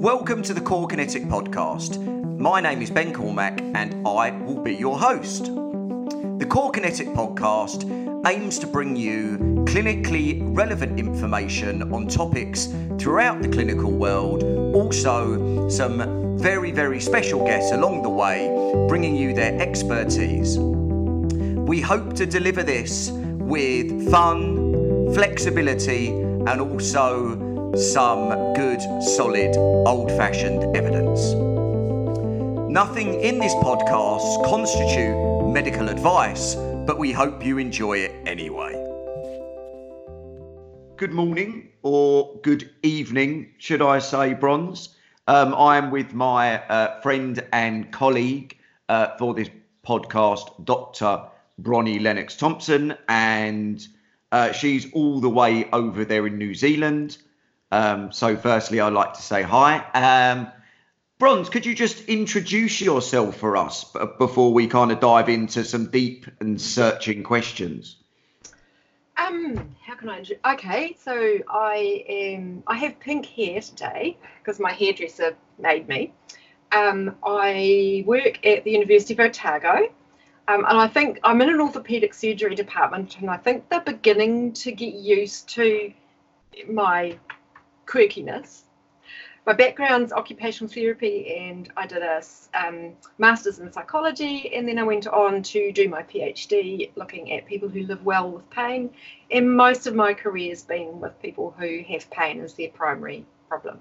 Welcome to the Core Kinetic Podcast. My name is Ben Cormack and I will be your host. The Core Kinetic Podcast aims to bring you clinically relevant information on topics throughout the clinical world, also, some very, very special guests along the way, bringing you their expertise. We hope to deliver this with fun, flexibility, and also some good, solid, old fashioned evidence. Nothing in this podcast constitute medical advice, but we hope you enjoy it anyway. Good morning or good evening, should I say, Bronze. Um, I am with my uh, friend and colleague uh, for this podcast, Dr. Bronnie Lennox Thompson, and uh, she's all the way over there in New Zealand. Um, so, firstly, I'd like to say hi. Um, Bronze, could you just introduce yourself for us before we kind of dive into some deep and searching questions? Um, how can I? Okay, so I am. I have pink hair today because my hairdresser made me. Um, I work at the University of Otago, um, and I think I'm in an orthopedic surgery department, and I think they're beginning to get used to my quirkiness. My background's occupational therapy, and I did a um, master's in psychology, and then I went on to do my PhD looking at people who live well with pain. And most of my career's been with people who have pain as their primary problem.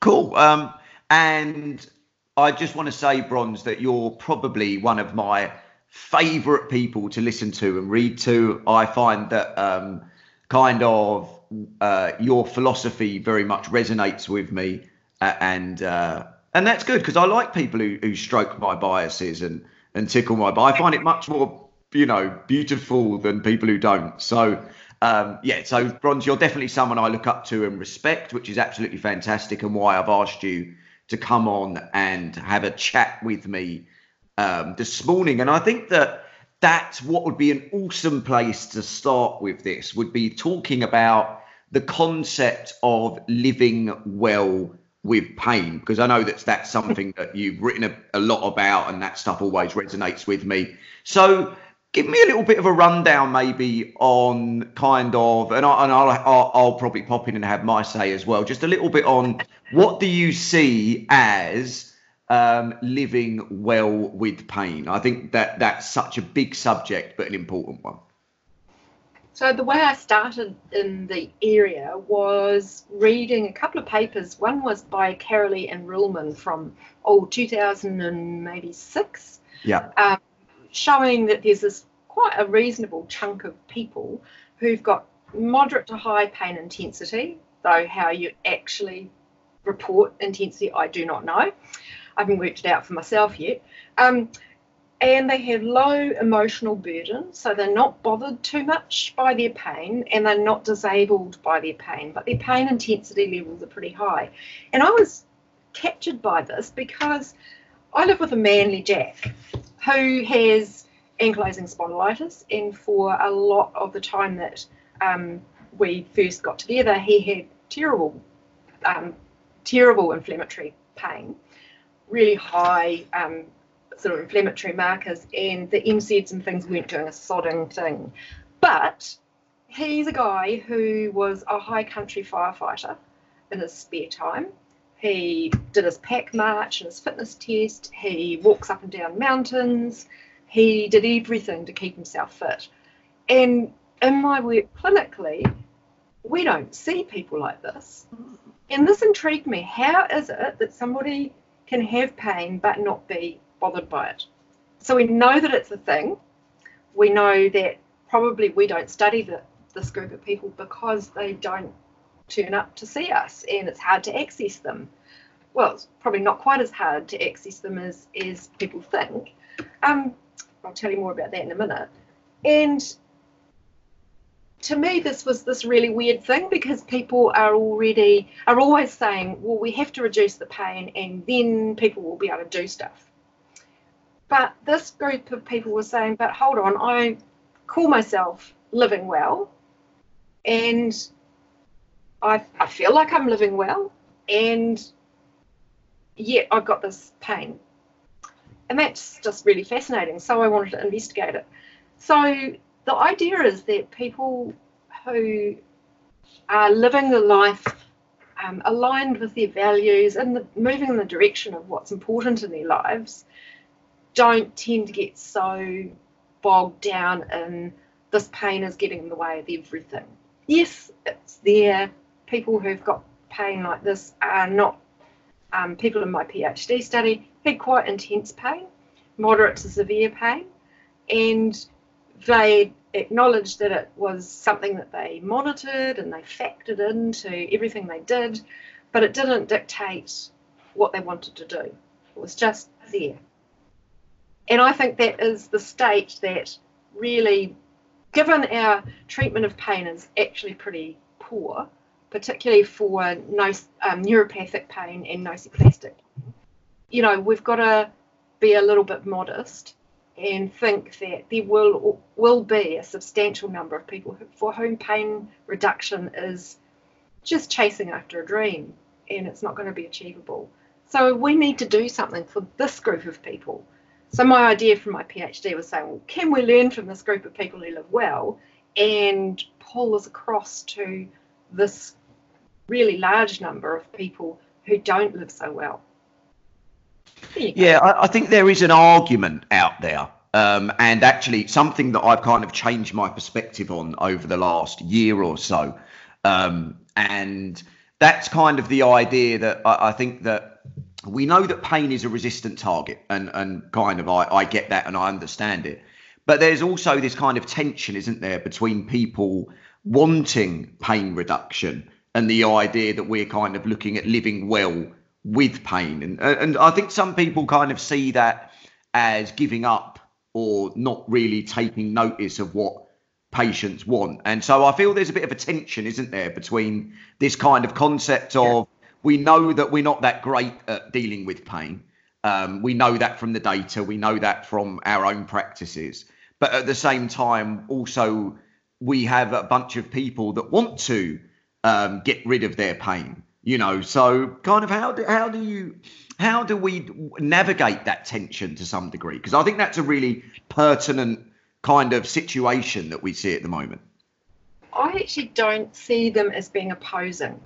Cool. Um, and I just want to say, Bronze, that you're probably one of my favourite people to listen to and read to. I find that um, kind of uh, your philosophy very much resonates with me, uh, and uh, and that's good because I like people who, who stroke my biases and and tickle my. But I find it much more you know beautiful than people who don't. So. Um, yeah, so Bronze, you're definitely someone I look up to and respect, which is absolutely fantastic, and why I've asked you to come on and have a chat with me um, this morning. And I think that that's what would be an awesome place to start with this would be talking about the concept of living well with pain because I know that's that's something that you've written a, a, lot about and that stuff always resonates with me. So give me a little bit of a rundown maybe on kind of and, I, and I'll, I'll, I'll probably pop in and have my say as well. Just a little bit on what do you see as um, living well with pain? I think that that's such a big subject but an important one. So the way I started in the area was reading a couple of papers. One was by Karoly and Ruehlman from oh 2000 and maybe six. Yeah. Um, showing that there's this quite a reasonable chunk of people who've got moderate to high pain intensity, though how you actually report intensity, I do not know. I haven't worked it out for myself yet. Um, and they have low emotional burden, so they're not bothered too much by their pain and they're not disabled by their pain, but their pain intensity levels are pretty high. And I was captured by this because I live with a manly Jack who has ankylosing spondylitis, and for a lot of the time that um, we first got together, he had terrible, um, terrible inflammatory pain, really high um, sort of inflammatory markers, and the NSAIDs and things weren't doing a sodding thing. But he's a guy who was a high country firefighter in his spare time. He did his pack march and his fitness test. He walks up and down mountains. He did everything to keep himself fit. And in my work clinically, we don't see people like this. And this intrigued me. How is it that somebody can have pain but not be bothered by it. So we know that it's a thing. We know that probably we don't study the, this group of people because they don't turn up to see us and it's hard to access them. Well, it's probably not quite as hard to access them as, as people think. Um, I'll tell you more about that in a minute. And to me, this was this really weird thing because people are already are always saying, well, we have to reduce the pain and then people will be able to do stuff. But this group of people were saying, but hold on, I call myself living well and I, I feel like I'm living well. and yet I've got this pain. And that's just really fascinating. So I wanted to investigate it. So the idea is that people who are living the life um, aligned with their values and the, moving in the direction of what's important in their lives don't tend to get so bogged down in this pain is getting in the way of everything. Yes, it's there. People who've got pain like this are not um, people in my PhD study had quite intense pain, moderate to severe pain, and they acknowledged that it was something that they monitored and they factored into everything they did, but it didn't dictate what they wanted to do. It was just there. And I think that is the state that really, given our treatment of pain is actually pretty poor, particularly for um, neuropathic pain and nociplastic. You know, we've got to be a little bit modest and think that there will will be a substantial number of people for whom pain reduction is just chasing after a dream and it's not going to be achievable. So we need to do something for this group of people. So my idea from my PhD was saying, well, can we learn from this group of people who live well and pull this across to this really large number of people who don't live so well? Yeah, I, I, think there is an argument out there. Um, and actually, something that I've kind of changed my perspective on over the last year or so. Um, and that's kind of the idea that I, I, think that we know that pain is a resistant target, and, and kind of I, I get that and I understand it. But there's also this kind of tension, isn't there, between people wanting pain reduction and the idea that we're kind of looking at living well with pain. And, and I think some people kind of see that as giving up or not really taking notice of what patients want. And so I feel there's a bit of a tension, isn't there, between this kind of concept of yeah. We know that we're not that great at dealing with pain. Um, we know that from the data, we know that from our own practices. But at the same time, also, we have a bunch of people that want to um, get rid of their pain you know? So kind of how do how do you how do we navigate that tension to some degree? Because i think that's a really pertinent kind of situation that we see at the moment. I actually don't see them as being opposing.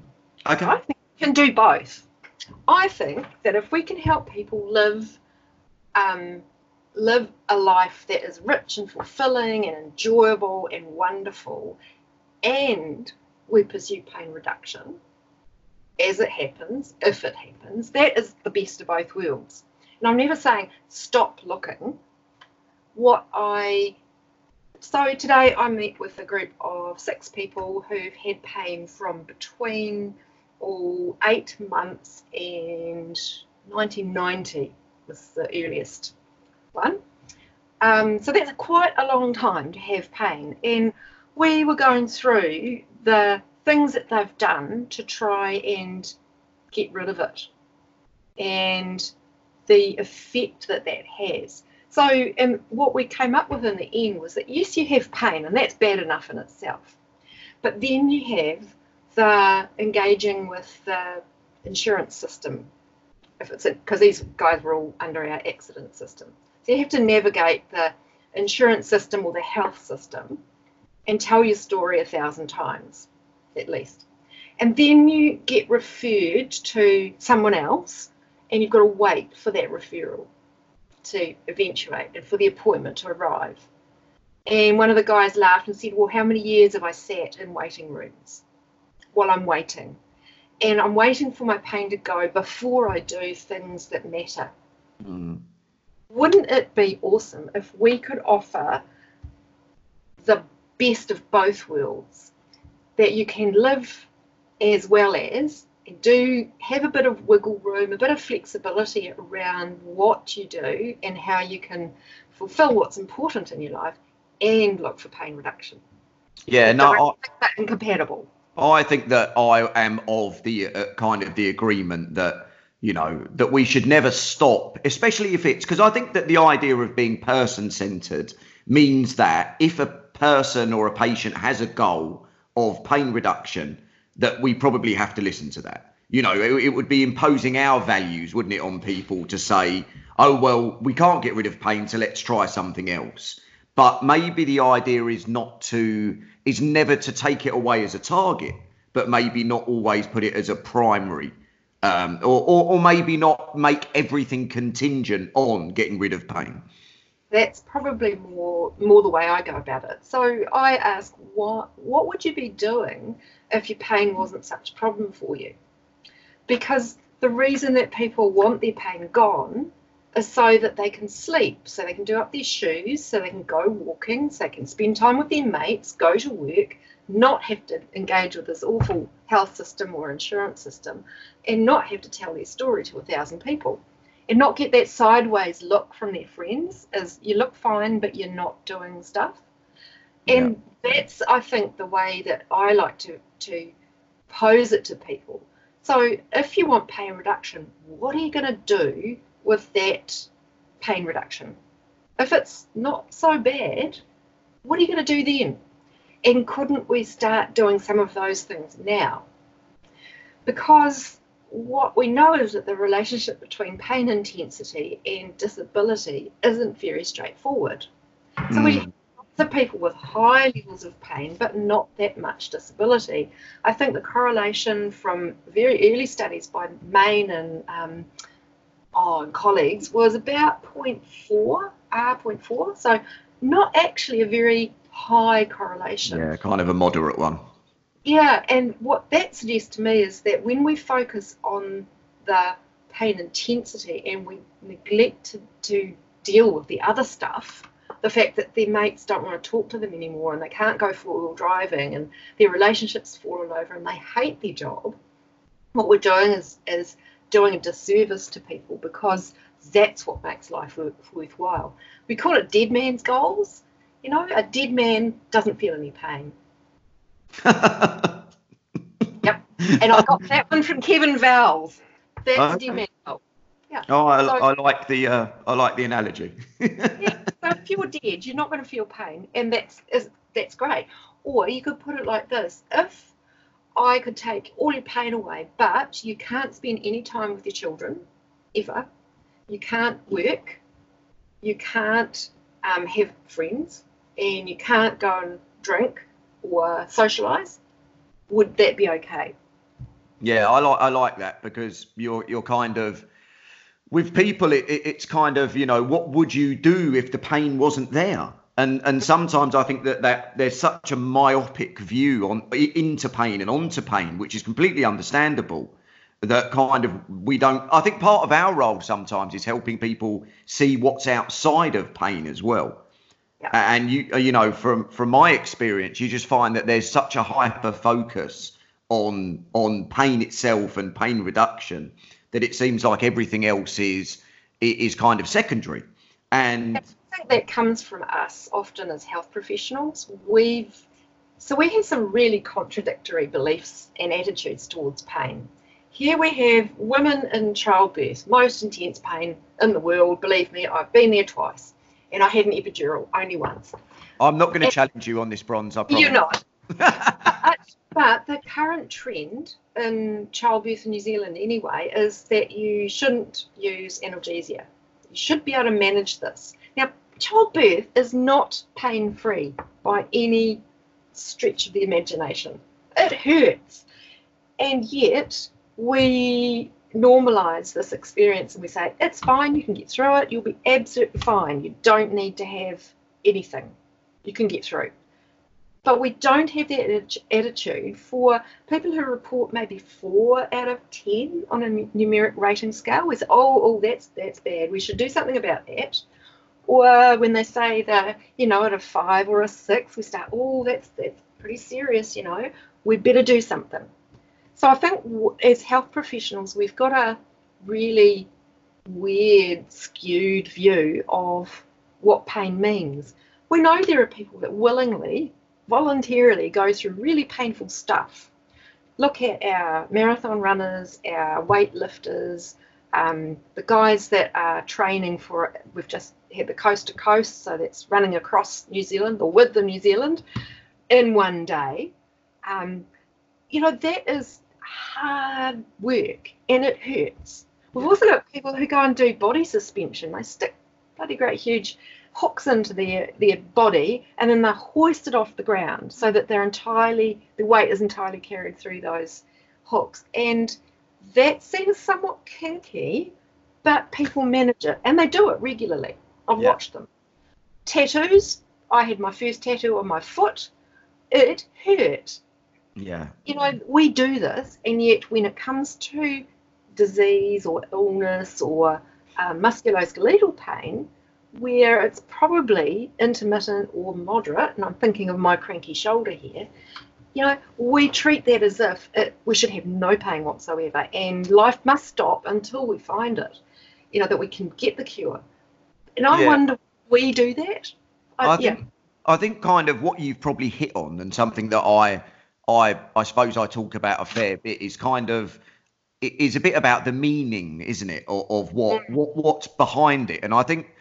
Okay. I think can do both i think that if we can help people live um, live a life that is rich and fulfilling and enjoyable and wonderful and we pursue pain reduction as it happens, if it happens, that is the best of both worlds. And I'm never saying stop looking. What I so today I met with a group of six people who've had pain from between all eight months and 1990 was the earliest one. Um, so that's quite a long time to have pain. And we were going through the things that they've done to try and get rid of it and the effect that that has. So, and what we came up with in the end was that yes, you have pain, and that's bad enough in itself. But then you have the uh, engaging with the insurance system, if it's because these guys were all under our accident system. So you have to navigate the insurance system or the health system and tell your story a thousand times at least. And then you get referred to someone else, and you've got to wait for that referral to eventuate and for the appointment to arrive. And one of the guys laughed and said, Well, how many years have I sat in waiting rooms while I'm waiting? And I'm waiting for my pain to go before I do things that matter. Mm. Wouldn't it be awesome if we could offer the best of both worlds? that you can live as well as and do have a bit of wiggle room, a bit of flexibility around what you do and how you can fulfill what's important in your life and look for pain reduction. Yeah, no, I, incompatible. I think that I am of the uh, kind of the agreement that you know that we should never stop, especially if it's because I think that the idea of being person centered means that if a person or a patient has a goal of pain reduction, that we probably have to listen to that. You know, it, it would be imposing our values, wouldn't it, on people to say, oh, well, we can't get rid of pain, so let's try something else. But maybe the idea is not to, is never to take it away as a target, but maybe not always put it as a primary. Um, or, or, or maybe not make everything contingent on getting rid of pain that's probably more more the way I go about it. So I ask, what what would you be doing if your pain wasn't such a problem for you? Because the reason that people want their pain gone Uh, so that they can sleep, so they can do up their shoes, so they can go walking, so they can spend time with their mates, go to work, not have to engage with this awful health system or insurance system, and not have to tell their story to a thousand people. And not get that sideways look from their friends as you look fine but you're not doing stuff. And yeah. that's i think the way that i like to to pose it to people. So if you want pain reduction what are you going to do with that pain reduction if it's not so bad what are you going to do then and couldn't we start doing some of those things now because what we know is that the relationship between pain intensity and disability isn't very straightforward. Mm. So we hmm. have lots of people with high levels of pain, but not that much disability. I think the correlation from very early studies by Main and um, oh, colleagues was about 0.4, uh, R0.4. So not actually a very high correlation. Yeah, kind of a moderate one. Yeah, and what that suggests to me is that when we focus on the pain intensity and we neglect to, to deal with the other stuff, the fact that their mates don't want to talk to them anymore and they can't go four wheel driving and their relationships fallen over and they hate their job, what we're doing is, is doing a disservice to people because that's what makes life worthwhile. We call it dead man's goals. You know, a dead man doesn't feel any pain. yep. And I got that one from Kevin Vowles. That's okay. Demento. Yeah. Oh, I, so, I like the uh, I like the analogy. yeah. So if you're dead, you're not going to feel pain, and that's is, that's great. Or you could put it like this: If I could take all your pain away, but you can't spend any time with your children, ever. You can't work. You can't um, have friends, and you can't go and drink or socialise, would that be okay? Yeah, I like I like that because you're you're kind of with people. It, it, it's kind of you know what would you do if the pain wasn't there? And and sometimes I think that that there's such a myopic view on into pain and onto pain, which is completely understandable. That kind of we don't. I think part of our role sometimes is helping people see what's outside of pain as well. Yeah. And you you know from from my experience, you just find that there's such a hyper focus on on pain itself and pain reduction that it seems like everything else is is kind of secondary. And I think that comes from us often as health professionals. We've so we have some really contradictory beliefs and attitudes towards pain. Here we have women in childbirth, most intense pain in the world. Believe me, I've been there twice and I had an epidural only once. I'm not going to challenge you on this bronze. I promise. You're not. but, but the current trend in childbirth in New Zealand, anyway, is that you shouldn't use analgesia. You should be able to manage this. Childbirth is not pain free by any stretch of the imagination. It hurts. And yet, we normalize this experience and we say, it's fine, you can get through it, you'll be absolutely fine. You don't need to have anything, you can get through. But we don't have that attitude for people who report maybe four out of 10 on a numeric rating scale. We say, oh, oh, that's, that's bad, we should do something about that. Or when they say they're, you know, at a five or a six, we start, oh, that's, that's pretty serious, you know, we'd better do something. So I think as health professionals, we've got a really weird, skewed view of what pain means. We know there are people that willingly, voluntarily go through really painful stuff. Look at our marathon runners, our weightlifters, um, the guys that are training for, we've just had the coast to coast, so that's running across New Zealand or with the New Zealand in one day. Um, you know, that is hard work and it hurts. We've also got people who go and do body suspension. They stick bloody great huge hooks into their, their body and then they're hoisted off the ground so that they're entirely, the weight is entirely carried through those hooks. And that seems somewhat kinky, but people manage it and they do it regularly. I've yeah. watched them. Tattoos, I had my first tattoo on my foot. It hurt. Yeah. You know, we do this, and yet when it comes to disease or illness or uh, musculoskeletal pain, where it's probably intermittent or moderate, and I'm thinking of my cranky shoulder here, you know, we treat that as if it, we should have no pain whatsoever, and life must stop until we find it, you know, that we can get the cure. And I yeah. wonder, we do that? I, I think, yeah. I think kind of what you've probably hit on, and something that I, I, I suppose I talk about a fair bit is kind of it is a bit about the meaning, isn't it, of, of what, mm. what what's behind it. And I think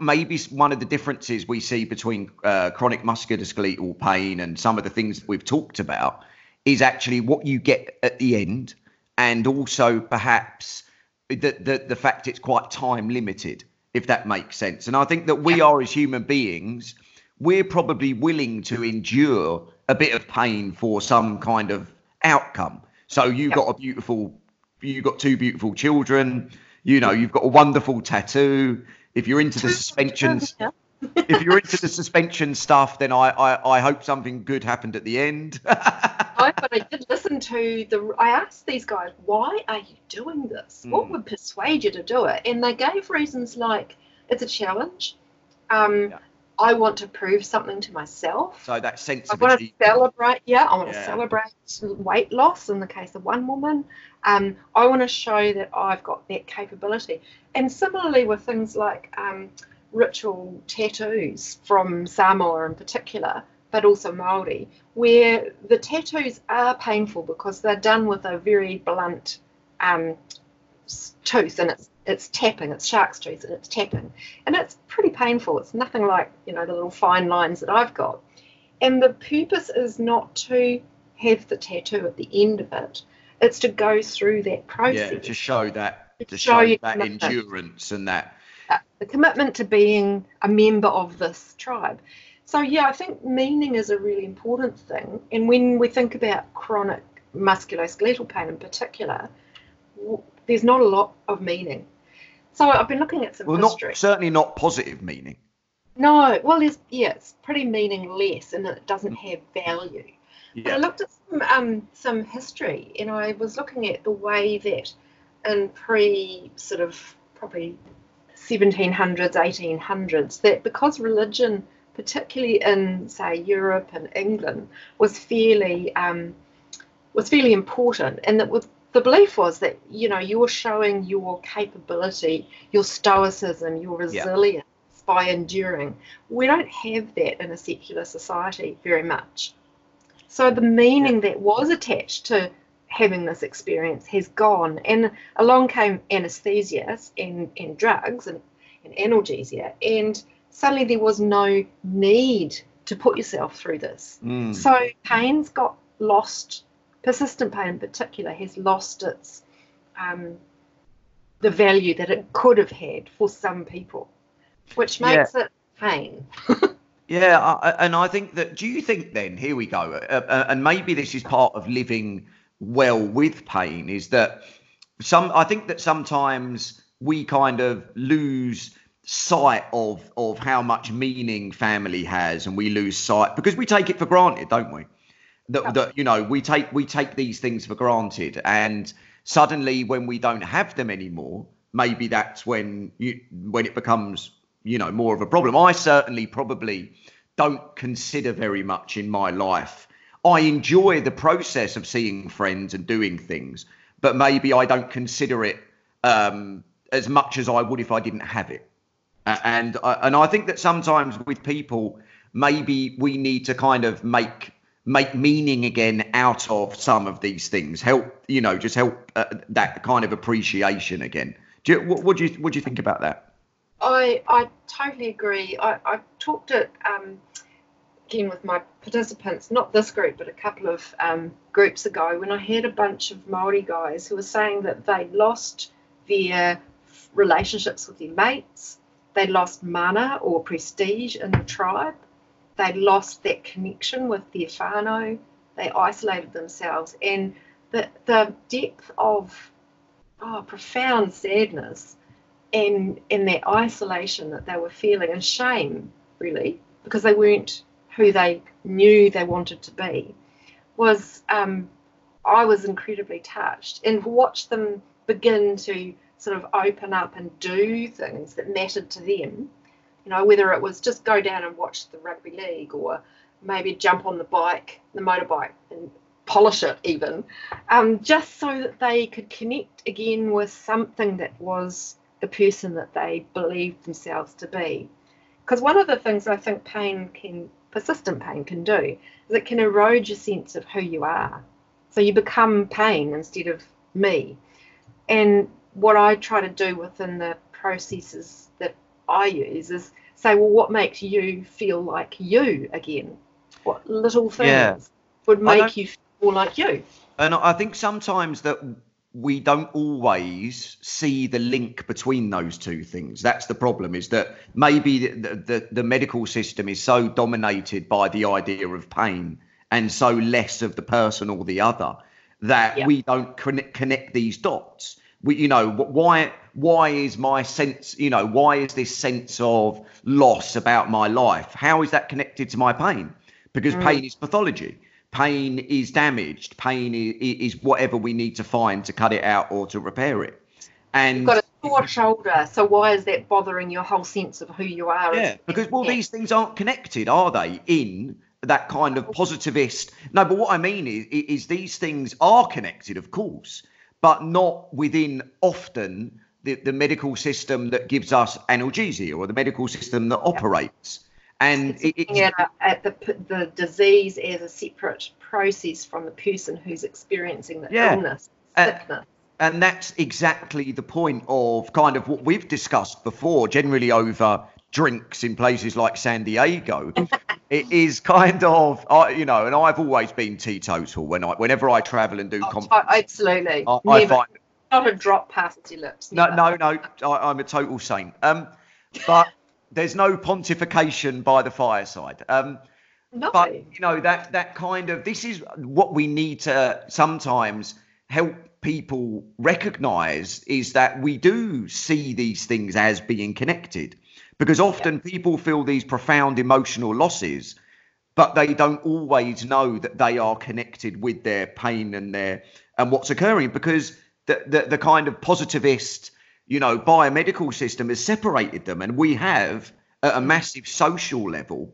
maybe one of the differences we see between uh, chronic musculoskeletal pain and some of the things that we've talked about is actually what you get at the end, and also perhaps the the, the fact it's quite time limited, if that makes sense. And I think that we are as human beings, we're probably willing to endure a bit of pain for some kind of outcome. So you've got a beautiful, you've got two beautiful children. You know, you've got a wonderful tattoo if you're into the suspensions, if you're into the suspension stuff, then I, I, I hope something good happened at the end. I, but I did listen to the. I asked these guys, why are you doing this? Mm. What hmm. would persuade you to do it? And they gave reasons like it's a challenge. Um, yeah. I want to prove something to myself. So that sense I want to celebrate. Yeah, I want yeah. to celebrate weight loss in the case of one woman. Um, I want to show that I've got that capability. And similarly with things like um, ritual tattoos from Samoa in particular, but also Maori, where the tattoos are painful because they're done with a very blunt um, tooth and it's it's tapping, it's shark's tooth and it's tapping. And it's pretty painful. It's nothing like, you know, the little fine lines that I've got. And the purpose is not to have the tattoo at the end of it. It's to go through that process. Yeah, to show that to show, show that endurance and that the commitment to being a member of this tribe. So yeah, I think meaning is a really important thing. And when we think about chronic musculoskeletal pain in particular, there's not a lot of meaning. So I've been looking at some well, history. Not, certainly not positive meaning. No, well, it's yeah, it's pretty meaningless, and it doesn't have value. Yeah. But I looked at some um, some history, and I was looking at the way that in pre sort of probably 1700s, 1800s, that because religion, particularly in say Europe and England, was fairly um, was fairly important, and that with the belief was that you know you're showing your capability, your stoicism, your resilience yeah. by enduring. We don't have that in a secular society very much. So the meaning that was attached to having this experience has gone, and along came anesthesia and, and drugs and, and analgesia, and suddenly there was no need to put yourself through this. Mm. So pain's got lost persistent pain in particular has lost its um, the value that it could have had for some people, which makes yeah. it pain. yeah, I, and I think that. Do you think then? Here we go, uh, uh, and maybe this is part of living well with pain. Is that some? I think that sometimes we kind of lose sight of of how much meaning family has, and we lose sight because we take it for granted, don't we? that, that you know we take we take these things for granted and suddenly when we don't have them anymore maybe that's when you when it becomes you know more of a problem i certainly probably don't consider very much in my life i enjoy the process of seeing friends and doing things but maybe i don't consider it um, as much as i would if i didn't have it. And uh, and i think that sometimes with people maybe we need to kind of make make meaning again out of some of these things. Help you know just help uh, that kind of appreciation again. Do you, what, what, do you what do you think about that? I i totally agree. I i talked at um, with my participants, not this group, but a couple of um, groups ago, when I had a bunch of Maori guys who were saying that they lost their relationships with their mates, they lost mana or prestige in the tribe, they lost that connection with their whānau, they isolated themselves, and the the depth of oh, profound sadness and and that isolation that they were feeling and shame really because they weren't who they knew they wanted to be was um, I was incredibly touched and watched them begin to sort of open up and do things that mattered to them. You know, whether it was just go down and watch the rugby league or maybe jump on the bike, the motorbike, and polish it even, um, just so that they could connect again with something that was the person that they believed themselves to be. Because one of the things I think pain can, persistent pain can do, is it can erode your sense of who you are. So you become pain instead of me. And what I try to do within the processes that I use is say, well, what makes you feel like you again? What little things yeah. would make you feel like you? And I think sometimes that we don't always see the link between those two things. That's the problem. Is that maybe the, the, the medical system is so dominated by the idea of pain and so less of the person or the other that yep. we don't connect, connect these dots. We, you know, why why is my sense, you know, why is this sense of loss about my life? How is that connected to my pain? Because mm. pain is pathology pain is damaged. Pain is, is whatever we need to find to cut it out or to repair it. And you've got a sore shoulder, so why is that bothering your whole sense of who you are? Yeah, because well, these things aren't connected, are they? In that kind of positivist. No, but what I mean is, is these things are connected, of course, but not within often the, the medical system that gives us analgesia or the medical system that operates and it's it, at, at, the the disease as a separate process from the person who's experiencing the yeah. illness, sickness. and that's exactly the point of kind of what we've discussed before, generally over drinks in places like San Diego. it is kind of, you know, and I've always been teetotal when I, whenever I travel and do oh. Absolutely. I, I find not a drop past your lips. Never. No, no, no. I, am a total saint. Um, but there's no pontification by the fireside. Um, no. But you know that that kind of this is what we need to sometimes help people recognize is that we do see these things as being connected because often yes. people feel these profound emotional losses but they don't always know that they are connected with their pain and their and what's occurring because the the, the kind of positivist you know, biomedical system has separated them. And we have, at a massive social level,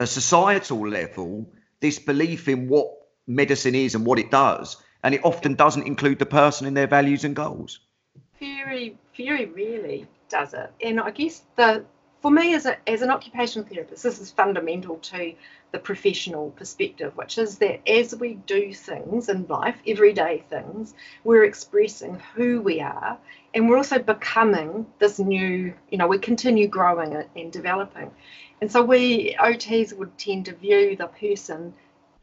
a societal level, this belief in what medicine is and what it does. And it often doesn't include the person in their values and goals. Very, very really does it. And I guess the for me as, a, as an occupational therapist, this is fundamental to the professional perspective, which is that as we do things in life, everyday things, we're expressing who we are and we're also becoming this new, you know, we continue growing and developing. And so we OTs would tend to view the person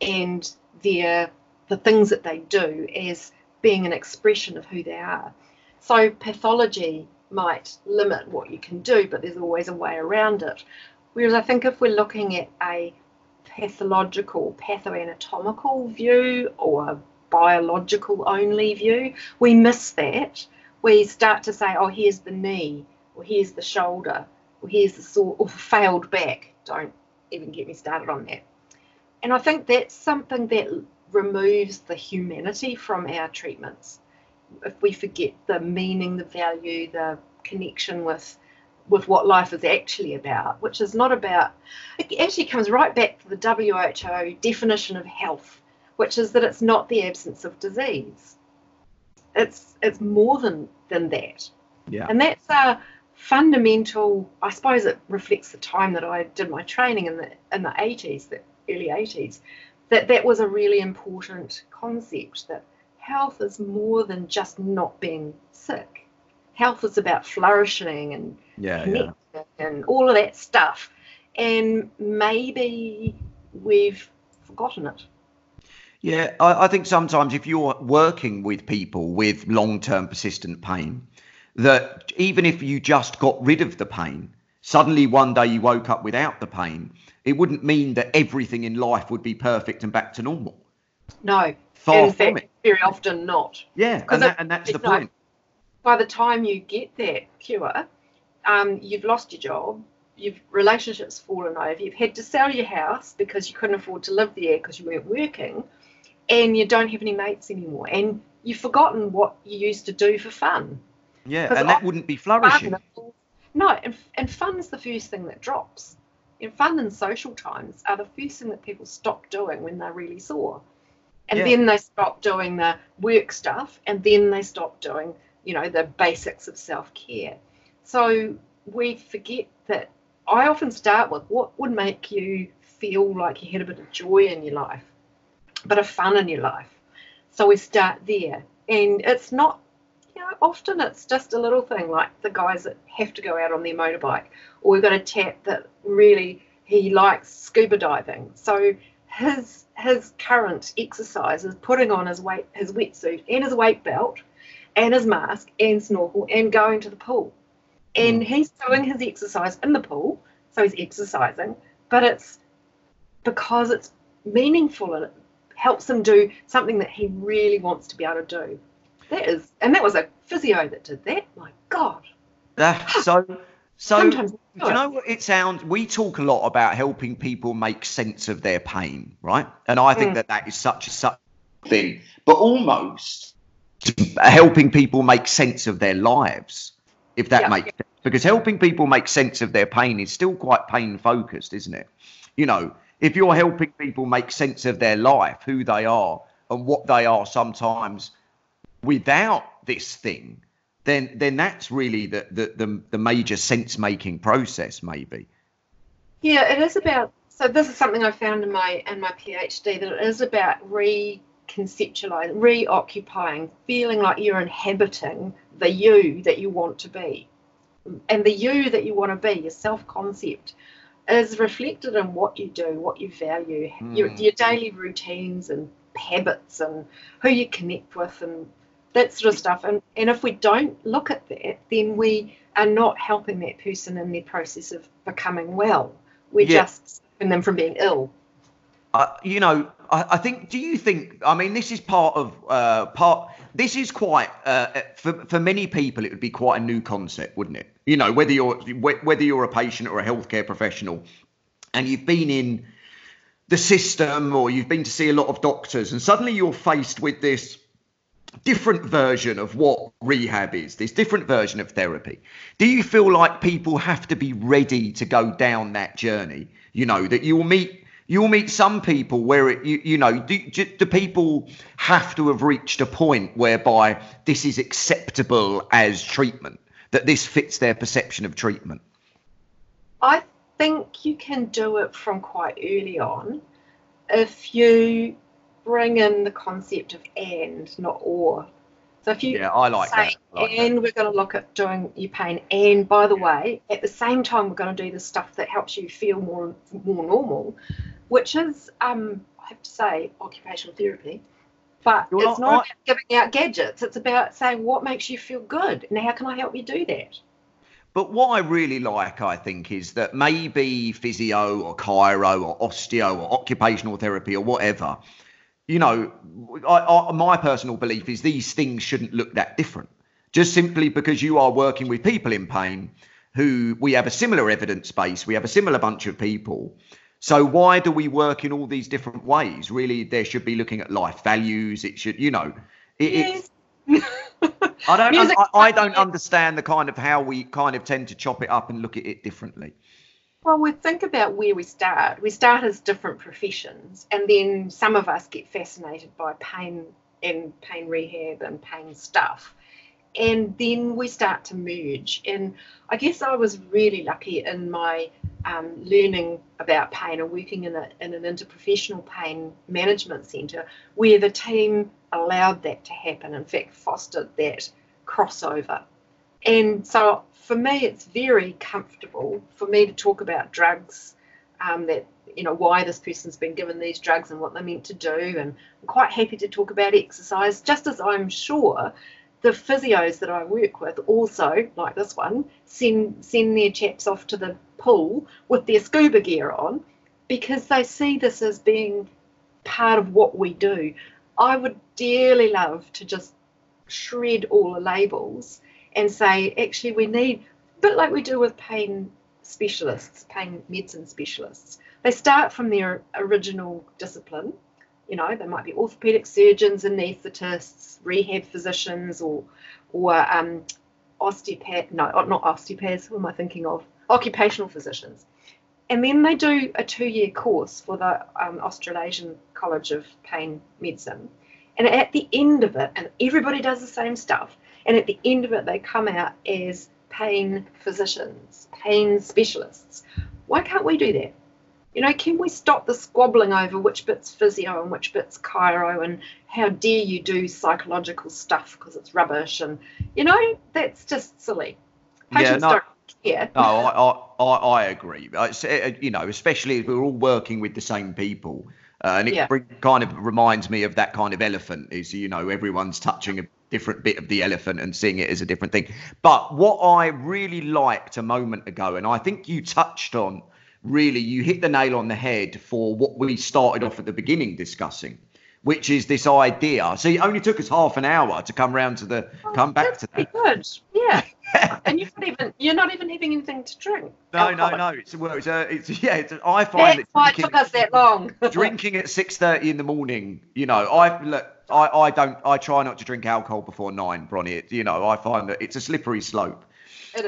and their the things that they do as being an expression of who they are. So pathology might limit what you can do, but there's always a way around it. Whereas I think if we're looking at a pathological, pathoanatomical view or a biological only view, we miss that. We start to say, oh, here's the knee, or here's the shoulder, or here's the sore, or failed back. Don't even get me started on that. And I think that's something that removes the humanity from our treatments if we forget the meaning, the value, the connection with with what life is actually about, which is not about it actually comes right back to the WHO definition of health, which is that it's not the absence of disease. It's it's more than than that. Yeah. And that's a fundamental I suppose it reflects the time that I did my training in the in the eighties, the early eighties, that that was a really important concept that health is more than just not being sick. Health is about flourishing and yeah, yeah. and all of that stuff. And maybe we've forgotten it. Yeah, I, I think sometimes if you're working with people with long term persistent pain, that even if you just got rid of the pain, suddenly one day you woke up without the pain, it wouldn't mean that everything in life would be perfect and back to normal. No, Far in fact, it. very often not. Yeah, and, that, it- and that's the no. point. By the time you get that cure, um, you've lost your job, you've relationships fallen over, you've had to sell your house because you couldn't afford to live there because you weren't working, and you don't have any mates anymore, and you've forgotten what you used to do for fun. Yeah, and that I- wouldn't be flourishing. Fun, no, and, and fun's the first thing that drops. And fun and social times are the first thing that people stop doing when they're really sore. And Yeah. then they stop doing the work stuff, and then they stop doing, you know, the basics of self care. So we forget that I often start with what would make you feel like you had a bit of joy in your life, a bit of fun in your life. So we start there. And it's not you know, often it's just a little thing like the guys that have to go out on their motorbike, or we've got a tap that really he likes scuba diving. So his his current exercise is putting on his weight his wetsuit and his weight belt and his mask and snorkel and going to the pool. And mm. he's doing his exercise in the pool, so he's exercising, but it's because it's meaningful and it helps him do something that he really wants to be able to do. That is, and that was a physio that did that. My God. That, so, so Sometimes do you know what it sounds? We talk a lot about helping people make sense of their pain, right? And I think Mm. that that is such a such thing, but almost helping people make sense of their lives, if that Yeah. makes sense. Because helping people make sense of their pain is still quite pain focused, isn't it? You know, if you're helping people make sense of their life, who they are, and what they are sometimes without this thing, then then that's really the the the, the major sense making process, maybe. Yeah, it is about. So this is something I found in my in my PhD that it is about reconceptualizing, reoccupying, feeling like you're inhabiting the you that you want to be, and the you that you want to be, your self concept, is reflected in what you do, what you value, your Mm. your daily routines and habits, and who you connect with, and that sort of stuff. And and if we don't look at that, then we are not helping that person in their process of becoming well. We're Yeah. just stopping them from being ill. Uh, you know, I, I think. Do you think? I mean, this is part of uh, part. This is quite uh, for for many people. It would be quite a new concept, wouldn't it? You know, whether you're whether you're a patient or a healthcare professional, and you've been in the system or you've been to see a lot of doctors, and suddenly you're faced with this different version of what rehab is, this different version of therapy. Do you feel like people have to be ready to go down that journey? You know, that you'll meet you'll meet some people where it, you you know do, do people have to have reached a point whereby this is acceptable as treatment that this fits their perception of treatment I think you can do it from quite early on if you bring in the concept of and, not or. So if you yeah i like say, that, I like that. and we're going to look at doing your pain, and by the way, at the same time, we're going to do the stuff that helps you feel more more normal, which is, um, I have to say, occupational therapy. But You're it's not- not about giving out gadgets. It's about saying what makes you feel good, and how can I help you do that? But what I really like, I think, is that maybe physio or chiro or osteo or occupational therapy or whatever, you know, I, I, my personal belief is these things shouldn't look that different. Just simply because you are working with people in pain who we have a similar evidence base, we have a similar bunch of people. So why do we work in all these different ways? Really, there should be looking at life values. It should, you know, it, Yes. I don't. I, I don't understand the kind of how we kind of tend to chop it up and look at it differently. Well, we think about where we start. We start as different professions, and then some of us get fascinated by pain and pain rehab and pain stuff. And then we start to merge. And I guess I was really lucky in my um, learning about pain and working in, a, in an interprofessional pain management centre where the team allowed that to happen, in fact, fostered that crossover. And so for me, it's very comfortable for me to talk about drugs um, that you know why this person's been given these drugs and what they're meant to do. And i'm quite happy to talk about exercise just as i'm sure the physios that i work with also like this one send send their chaps off to the pool with their scuba gear on because they see this as being part of what we do. I would dearly love to just shred all the labels and say actually we need a bit like we do with pain specialists pain medicine specialists they start from their original discipline. You know, they might be orthopedic surgeons, anaesthetists, rehab physicians, or or um, osteopath. No, not osteopaths. Who am I thinking of? Occupational physicians. And then they do a two-year course for the um, Australasian College of Pain Medicine. And at the end of it, and everybody does the same stuff. And at the end of it, they come out as pain physicians, pain specialists. Why can't we do that? You know, can we stop the squabbling over which bit's physio and which bit's chiro and how dare you do psychological stuff because it's rubbish and you know that's just silly. Patients yeah, no, don't care. No, I, I, I agree. It's, uh, you know, especially if we're all working with the same people. Uh, and it yeah. kind of reminds me of that kind of elephant is, you know, everyone's touching a different bit of the elephant and seeing it as a different thing. But what I really liked a moment ago, and I think you touched on really you hit the nail on the head for what we started off at the beginning discussing which is this idea. So it only took us half an hour to come round to the oh, come back to that. Good, yeah. and you're not even you're not even having anything to drink. No, no, no. It's well, it's a, it's yeah. It's a, I find That's why it took us that long. drinking at six thirty in the morning, you know, I look. I, I don't. I try not to drink alcohol before nine, Bronnie. It, you know, I find that it's a slippery slope.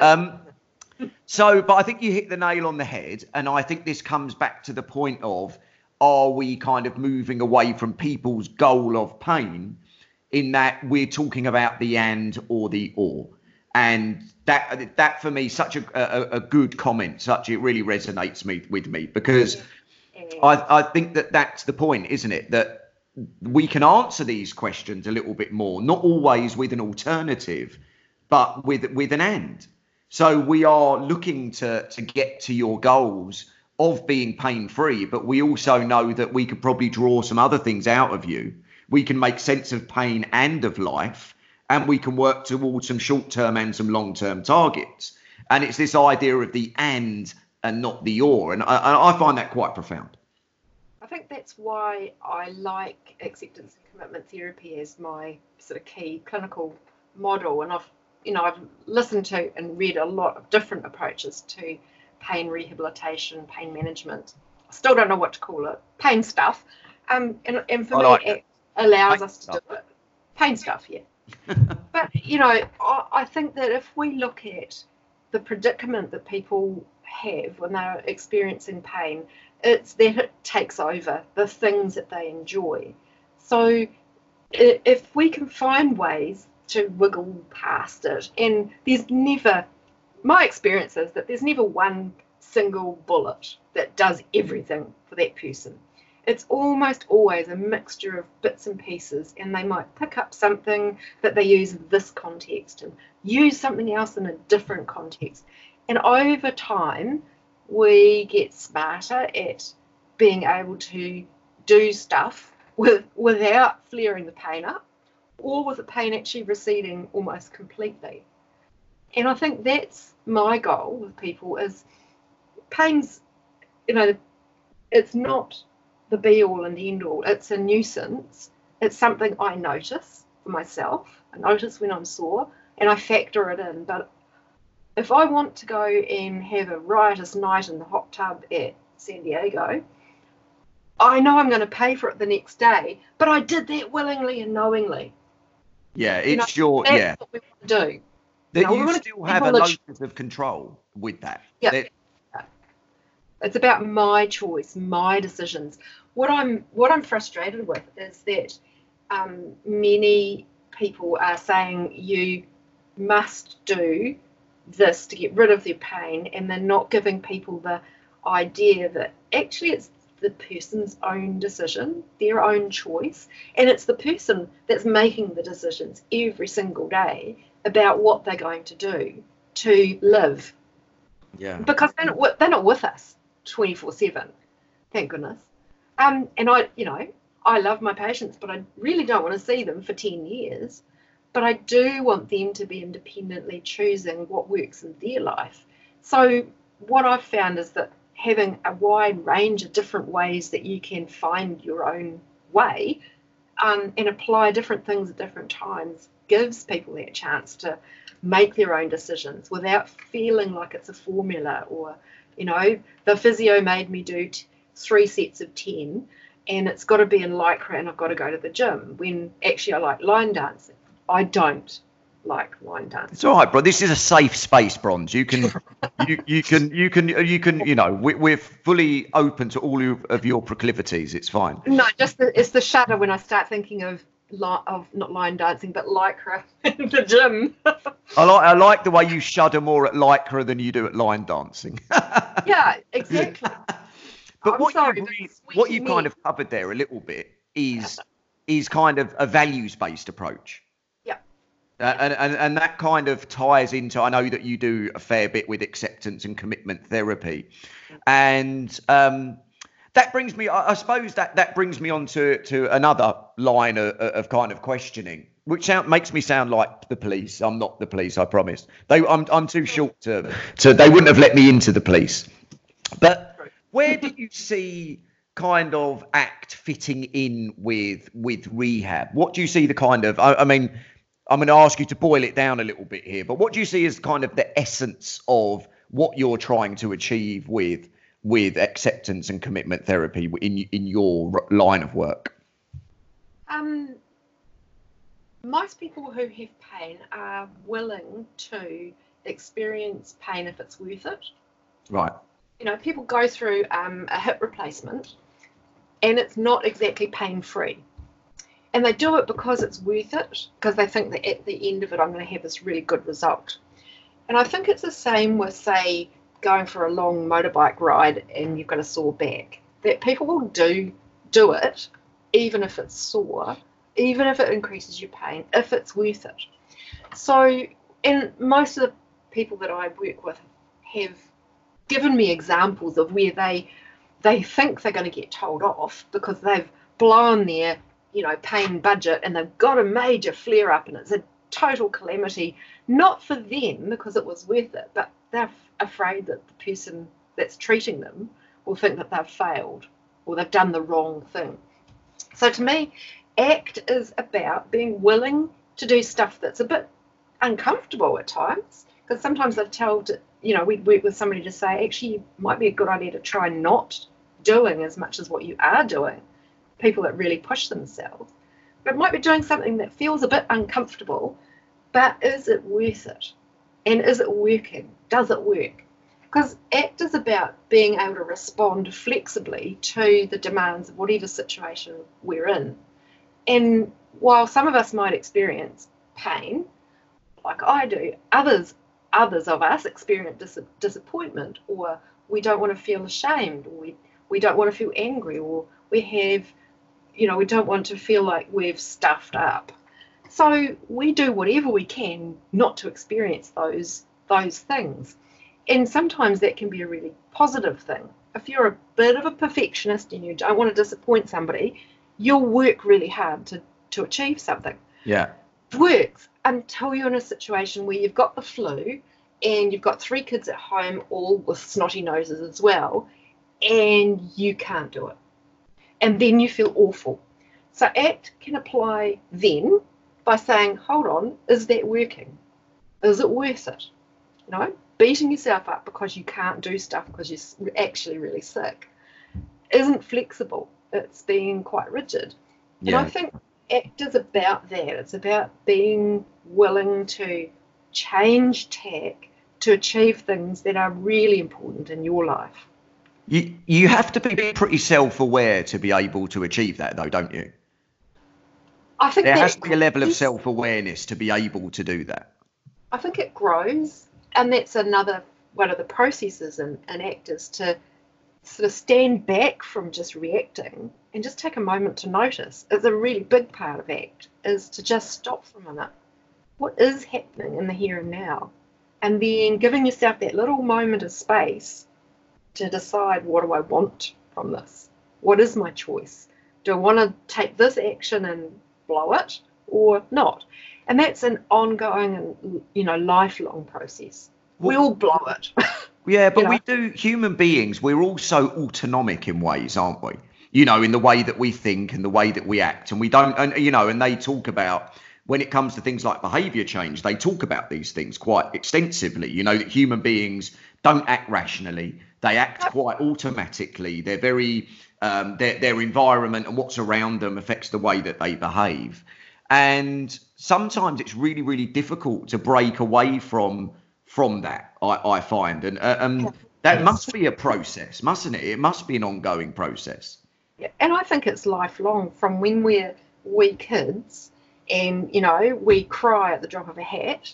Um, so, but I think you hit the nail on the head. And I think this comes back to the point of are we kind of moving away from people's goal of pain in that we're talking about the and or the or? And that that for me such a, a, a good comment such it really resonates me with me because I, I think that that's the point isn't it that we can answer these questions a little bit more not always with an alternative but with with an end. so we are looking to to get to your goals of being pain free, but we also know that we could probably draw some other things out of you. We can make sense of pain and of life, and we can work towards some short term and some long term targets. And it's this idea of the and and not the or, and I, I find that quite profound. That's why I like acceptance and commitment therapy as my sort of key clinical model, and I've you know, I've listened to and read a lot of different approaches to pain rehabilitation, pain management. I still don't know what to call it. Pain stuff. Um, and, and for me, it, it allows pain us to stuff. do it. Pain stuff, yeah. but, you know, I, I think that if we look at the predicament that people have when they're experiencing pain, it's that it takes over the things that they enjoy. So if we can find ways to wiggle past it. And there's never, my experience is that there's never one single bullet that does everything for that person. It's almost always a mixture of bits and pieces, and they might pick up something that they use in this context and use something else in a different context. And over time, we get smarter at being able to do stuff with, without flaring the pain up or with the pain actually receding almost completely. And I think that's my goal with people is pain's, you know, it's not the be all and end all. It's a nuisance. It's something I notice for myself. I notice when I'm sore and I factor it in. But if I want to go and have a riotous night in the hot tub at San Diego, I know I'm going to pay for it the next day, but I did that willingly and knowingly. Yeah, it's you know, your yeah. What we want to do. That you, know, you still have a locus of control with that. Yeah. That... It's about my choice, my decisions. What I'm what I'm frustrated with is that um, many people are saying you must do this to get rid of their pain, and they're not giving people the idea that actually it's the person's own decision, their own choice, and it's the person that's making the decisions every single day about what they're going to do to live. Yeah. Because they're not, they're not with us. 24 7. Thank goodness. Um, and I, you know, I love my patients, but I really don't want to see them for 10 years. But I do want them to be independently choosing what works in their life. So, what I've found is that having a wide range of different ways that you can find your own way um, and apply different things at different times gives people that chance to make their own decisions without feeling like it's a formula or, you know, the physio made me do t- three sets of 10 and it's got to be in lycra and I've got to go to the gym when actually I like line dancing. I don't like line dancing. It's all right, bro. This is a safe space, Bronze. You can, you, you can, you can, you can, you know, we, we're fully open to all of your proclivities. It's fine. No, just the, it's the shudder when I start thinking of of not line dancing, but lycra in the gym. I like I like the way you shudder more at lycra than you do at line dancing. yeah, exactly. But I'm what sorry, you what you kind of covered there a little bit is is kind of a values based approach. Yeah. Uh, and, and and that kind of ties into I know that you do a fair bit with acceptance and commitment therapy, and um, that brings me I, I, suppose that that brings me on to to another line of, of kind of questioning which sound, makes me sound like the police. I'm not the police, I promise. They, I'm, I'm too short to, to. They wouldn't have let me into the police. But where do you see kind of ACT fitting in with with rehab? What do you see the kind of? I, I mean, I'm going to ask you to boil it down a little bit here, but what do you see as kind of the essence of what you're trying to achieve with with acceptance and commitment therapy in in your line of work? Um, most people who have pain are willing to experience pain if it's worth it. Right you know, people go through um, a hip replacement and it's not exactly pain free. And they do it because it's worth it, because they think that at the end of it, I'm going to have this really good result. And I think it's the same with, say, going for a long motorbike ride and you've got a sore back. That people will do do it, even if it's sore, even if it increases your pain, if it's worth it. So, and most of the people that I work with have given me examples of where they they think they're going to get told off because they've blown their you know paying budget and they've got a major flare up and it's a total calamity not for them because it was worth it but they're afraid that the person that's treating them will think that they've failed or they've done the wrong thing so to me ACT is about being willing to do stuff that's a bit uncomfortable at times because sometimes I've told you know, we'd work with somebody to say, actually, it might be a good idea to try not doing as much as what you are doing. People that really push themselves. But might be doing something that feels a bit uncomfortable, but is it worth it? And is it working? Does it work? Because ACT is about being able to respond flexibly to the demands of whatever situation we're in. And while some of us might experience pain, like I do, others others of us experience dis- disappointment or we don't want to feel ashamed or we, we don't want to feel angry or we have you know we don't want to feel like we've stuffed up. So we do whatever we can not to experience those those things. And sometimes that can be a really positive thing. If you're a bit of a perfectionist and you don't want to disappoint somebody you'll work really hard to to achieve something. Yeah. Works until you're in a situation where you've got the flu and you've got three kids at home, all with snotty noses as well, and you can't do it. And then you feel awful. So ACT can apply then by saying, hold on, is that working? Is it worth it? You know, beating yourself up because you can't do stuff because you're actually really sick isn't flexible. It's being quite rigid. Yeah. And I think ACT is about that. It's about being willing to change tack to achieve things that are really important in your life. You you have to be pretty self-aware to be able to achieve that, though, don't you? I think there has to be a level of self-awareness to be able to do that. I think it grows, and that's another one of the processes in, in actors to sort of stand back from just reacting and just take a moment to notice. It's a really big part of ACT is to just stop for a minute. What is happening in the here and now? and then giving yourself that little moment of space to decide what do I want from this? What is my choice? Do I want to take this action and blow it or not? And that's an ongoing and you know lifelong process. we all blow it. Yeah, but you know? we do human beings, we're also autonomic in ways, aren't we? You know, in the way that we think and the way that we act. And we don't and you know, and they talk about when it comes to things like behavior change, they talk about these things quite extensively. You know, that human beings don't act rationally, they act quite automatically. They're very, um, their, their environment and what's around them affects the way that they behave. And sometimes it's really, really difficult to break away from from that. I, I find, and uh, um, that must be a process, mustn't it? It must be an ongoing process. Yeah, and I think it's lifelong. From when we're wee kids, and you know we cry at the drop of a hat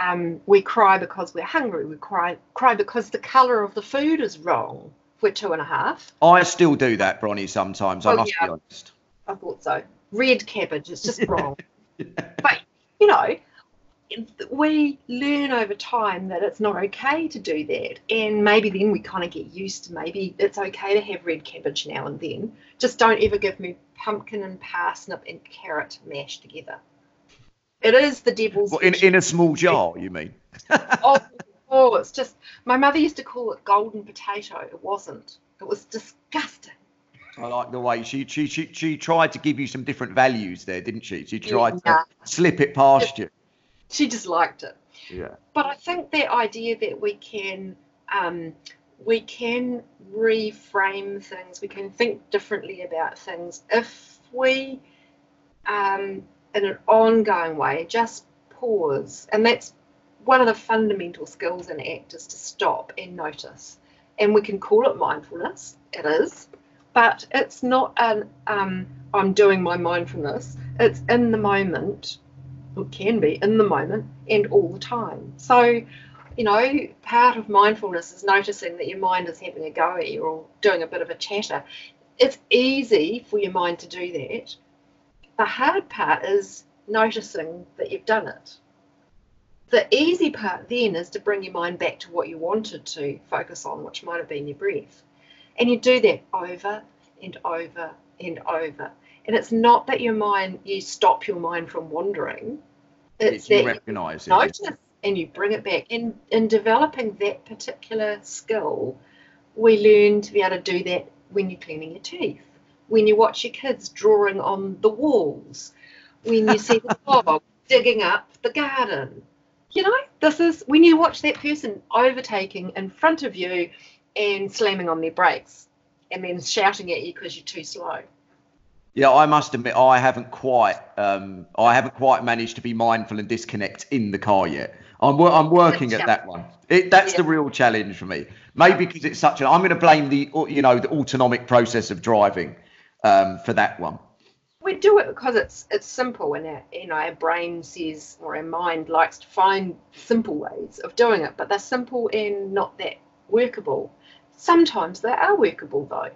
um, we cry because we're hungry. We cry cry because the color of the food is wrong. We're two and a half. I still do that bronnie sometimes i must yeah, be honest. I thought so. Red cabbage is just wrong. But you know we learn over time that it's not okay to do that. And maybe then we kind of get used to maybe it's okay to have red cabbage now and then. Just don't ever give me pumpkin and parsnip and carrot mashed together it is the devil's well, in, in a small jar you mean oh, oh it's just my mother used to call it golden potato it wasn't it was disgusting I like the way she she she, she tried to give you some different values there, didn't she? She tried yeah. to slip it past you she just liked it. Yeah. But I think the idea that we can um, we can reframe things, we can think differently about things if we, um, in an ongoing way, just pause. And that's one of the fundamental skills in ACT is to stop and notice. And we can call it mindfulness, it is, but it's not an um, I'm doing my mindfulness. It's in the moment it can be in the moment and all the time. So, you know, part of mindfulness is noticing that your mind is having a go at you or doing a bit of a chatter. It's easy for your mind to do that. The hard part is noticing that you've done it. The easy part then is to bring your mind back to what you wanted to focus on, which might have been your breath. And you do that over and over and over. And it's not that your mind, you stop your mind from wandering. It's that you recognize you notice it. and you bring it back. In in developing that particular skill, we learn to be able to do that when you're cleaning your teeth, when you watch your kids drawing on the walls, when you see the dog digging up the garden. You know, this is when you watch that person overtaking in front of you and slamming on their brakes and then shouting at you because you're too slow. Yeah, I must admit I haven't quite um, I haven't quite managed to be mindful and disconnect in the car yet. I'm I'm working at that one. It, that's yeah. the real challenge for me. Maybe because it's such an I'm going to blame the you know the autonomic process of driving um, for that one. We do it because it's it's simple and our, you know our brain says or our mind likes to find simple ways of doing it, but they're simple and not that workable. Sometimes they are workable though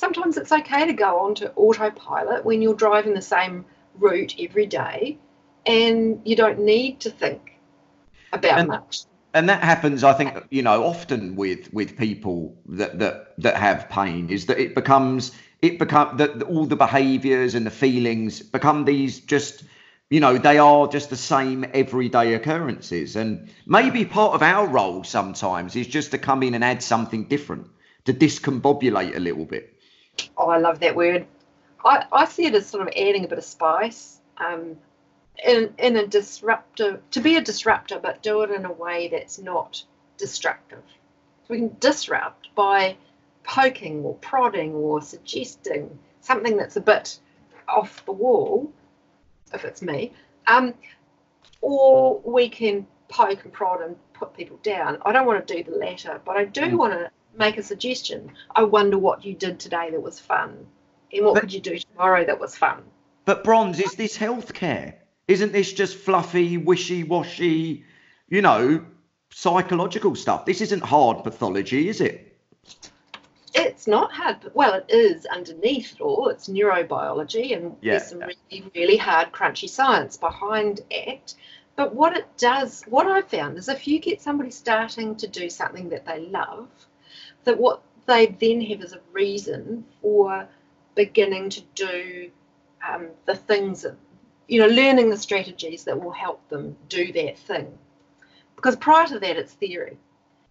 sometimes it's okay to go on to autopilot when you're driving the same route every day and you don't need to think about and, much and that happens i think you know often with with people that that that have pain is that it becomes it become that all the behaviors and the feelings become these just you know they are just the same everyday occurrences and maybe part of our role sometimes is just to come in and add something different to discombobulate a little bit Oh, I love that word. I, I see it as sort of adding a bit of spice um, in, in a disruptive, to be a disruptor, but do it in a way that's not destructive. We can disrupt by poking or prodding or suggesting something that's a bit off the wall, if it's me, um, or we can poke and prod and put people down. I don't want to do the latter, but I do mm. want to make a suggestion. I wonder what you did today that was fun. And what but, could you do tomorrow that was fun? But Bronze, is this healthcare? Isn't this just fluffy, wishy washy, you know, psychological stuff? This isn't hard pathology, is it? It's not hard. Well, it is underneath it all. It's neurobiology, and yeah. there's some really, really hard, crunchy science behind it. But what it does, what I've found is if you get somebody starting to do something that they love, that what they then have as a reason for beginning to do um, the things that, you know, learning the strategies that will help them do that thing. Because prior to that, it's theory.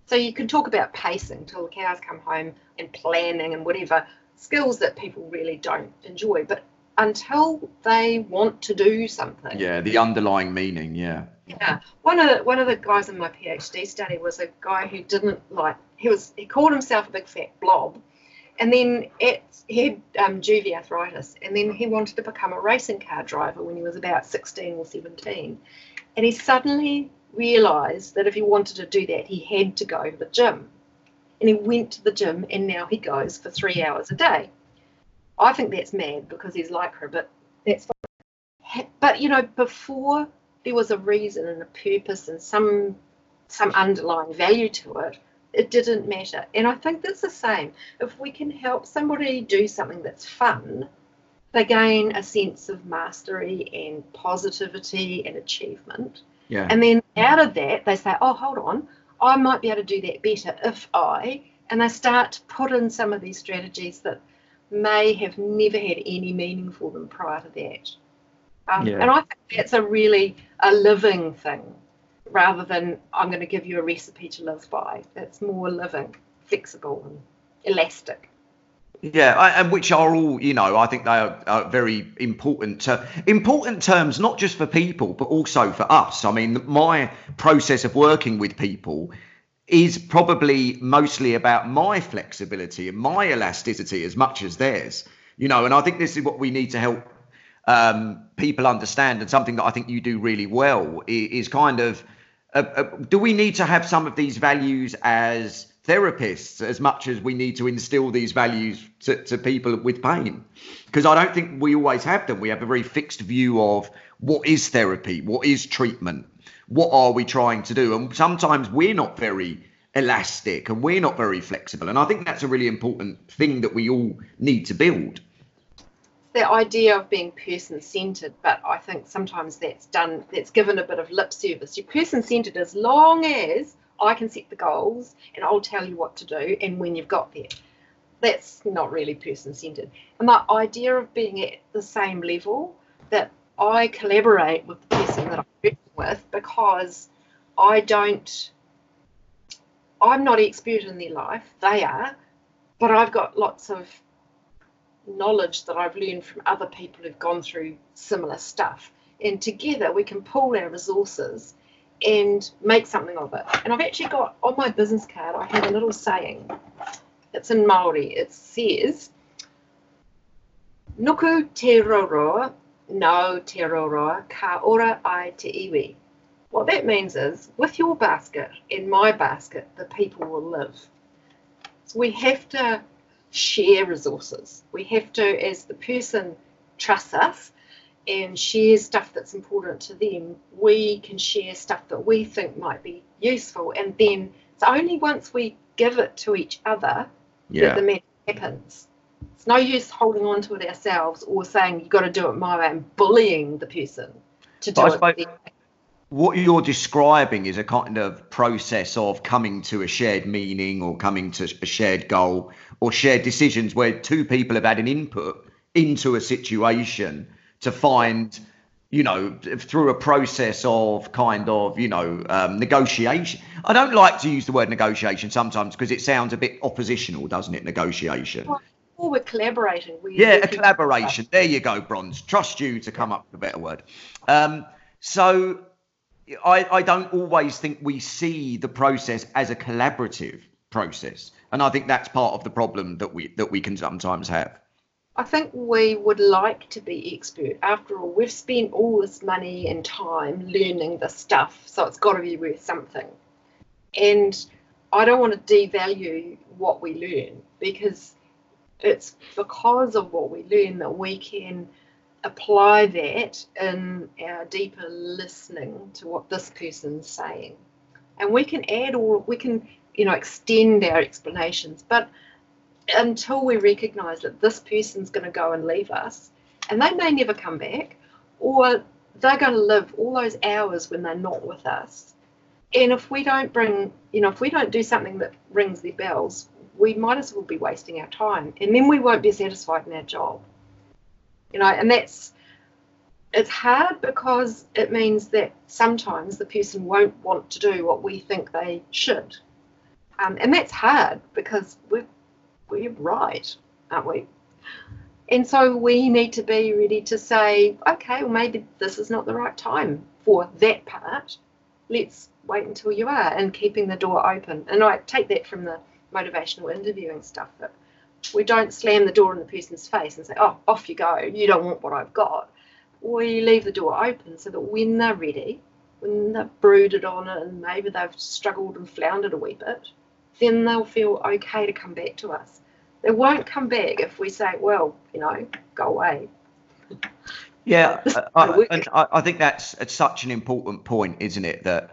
So you can talk about pacing till the cows come home and planning and whatever skills that people really don't enjoy. But until they want to do something. Yeah, the underlying meaning, yeah. Yeah. One of the one of the guys in my PhD study was a guy who didn't like he was he called himself a big fat blob. And then it, he had um, juvie arthritis, and then he wanted to become a racing car driver when he was about 16 or 17. And he suddenly realised that if he wanted to do that, he had to go to the gym. And he went to the gym, and now he goes for three hours a day. I think that's mad because he's like her, but that's fine. But you know, before there was a reason and a purpose and some some underlying value to it, it didn't matter. And I think that's the same. If we can help somebody do something that's fun, they gain a sense of mastery and positivity and achievement. Yeah. And then out of that, they say, oh, hold on, I might be able to do that better if I, and they start to put in some of these strategies that may have never had any meaning for them prior to that. Um, yeah. And I think that's a really a living thing rather than I'm going to give you a recipe to live by. It's more living, flexible, and elastic. Yeah, and which are all, you know, I think they are, are very important. Uh, important terms, not just for people, but also for us. I mean, my process of working with people is probably mostly about my flexibility and my elasticity as much as theirs. You know, and I think this is what we need to help um, people understand, and something that I think you do really well is, is kind of uh, uh, do we need to have some of these values as therapists as much as we need to instill these values to, to people with pain? Because I don't think we always have them. We have a very fixed view of what is therapy, what is treatment, what are we trying to do? And sometimes we're not very elastic and we're not very flexible. And I think that's a really important thing that we all need to build the idea of being person centered, but I think sometimes that's done, that's given a bit of lip service. You're person centered as long as I can set the goals and I'll tell you what to do and when you've got there. That's not really person centered. And the idea of being at the same level that I collaborate with the person that I'm working with because I don't, I'm not expert in their life, they are, but I've got lots of knowledge that I've learned from other people who've gone through similar stuff. And together we can pool our resources and make something of it. And I've actually got on my business card, I have a little saying. It's in Maori. It says, Naku te rourou, no te rourou, ka ora ai te iwi. What that means is, with your basket and my basket, the people will live. So we have to share resources. We have to, as the person trusts us and share stuff that's important to them, we can share stuff that we think might be useful. And then it's only once we give it to each other yeah. that the magic happens. It's no use holding on to it ourselves or saying you've got to do it my way and bullying the person to do it what you're describing is a kind of process of coming to a shared meaning or coming to a shared goal or shared decisions where two people have had an input into a situation to find you know through a process of kind of you know um, negotiation. I don't like to use the word negotiation sometimes because it sounds a bit oppositional doesn't it negotiation? Well, we're collaborating. We're yeah a collaboration. there you go bronze. Trust you to come up with a better word. Um, so I, I don't always think we see the process as a collaborative process, and I think that's part of the problem that we that we can sometimes have. I think we would like to be expert. After all, we've spent all this money and time learning the stuff, so it's got to be worth something. And I don't want to devalue what we learn because it's because of what we learn that we can apply that in our deeper listening to what this person's saying. And we can add or we can, you know, extend our explanations. But until we recognize that this person's going to go and leave us, and they may never come back, or they're going to live all those hours when they're not with us. And if we don't bring, you know, if we don't do something that rings their bells, we might as well be wasting our time. And then we won't be satisfied in our job. You know, and that's it's hard because it means that sometimes the person won't want to do what we think they should. Um, and that's hard because we're, we're right, aren't we? And so we need to be ready to say, okay, well, maybe this is not the right time for that part. Let's wait until you are, and keeping the door open. And I take that from the motivational interviewing stuff that we don't slam the door in the person's face and say, oh, off you go, you don't want what I've got. We leave the door open so that when they're ready, when they've brooded on it and maybe they've struggled and floundered a wee bit, then they'll feel okay to come back to us. They won't come back if we say, well, you know, go away. Yeah, uh, I, and I, I think that's it's such an important point, isn't it? That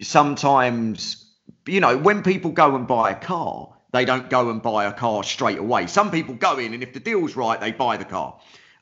sometimes, you know, when people go and buy a car, they don't go and buy a car straight away. Some people go in, and if the deal's right, they buy the car.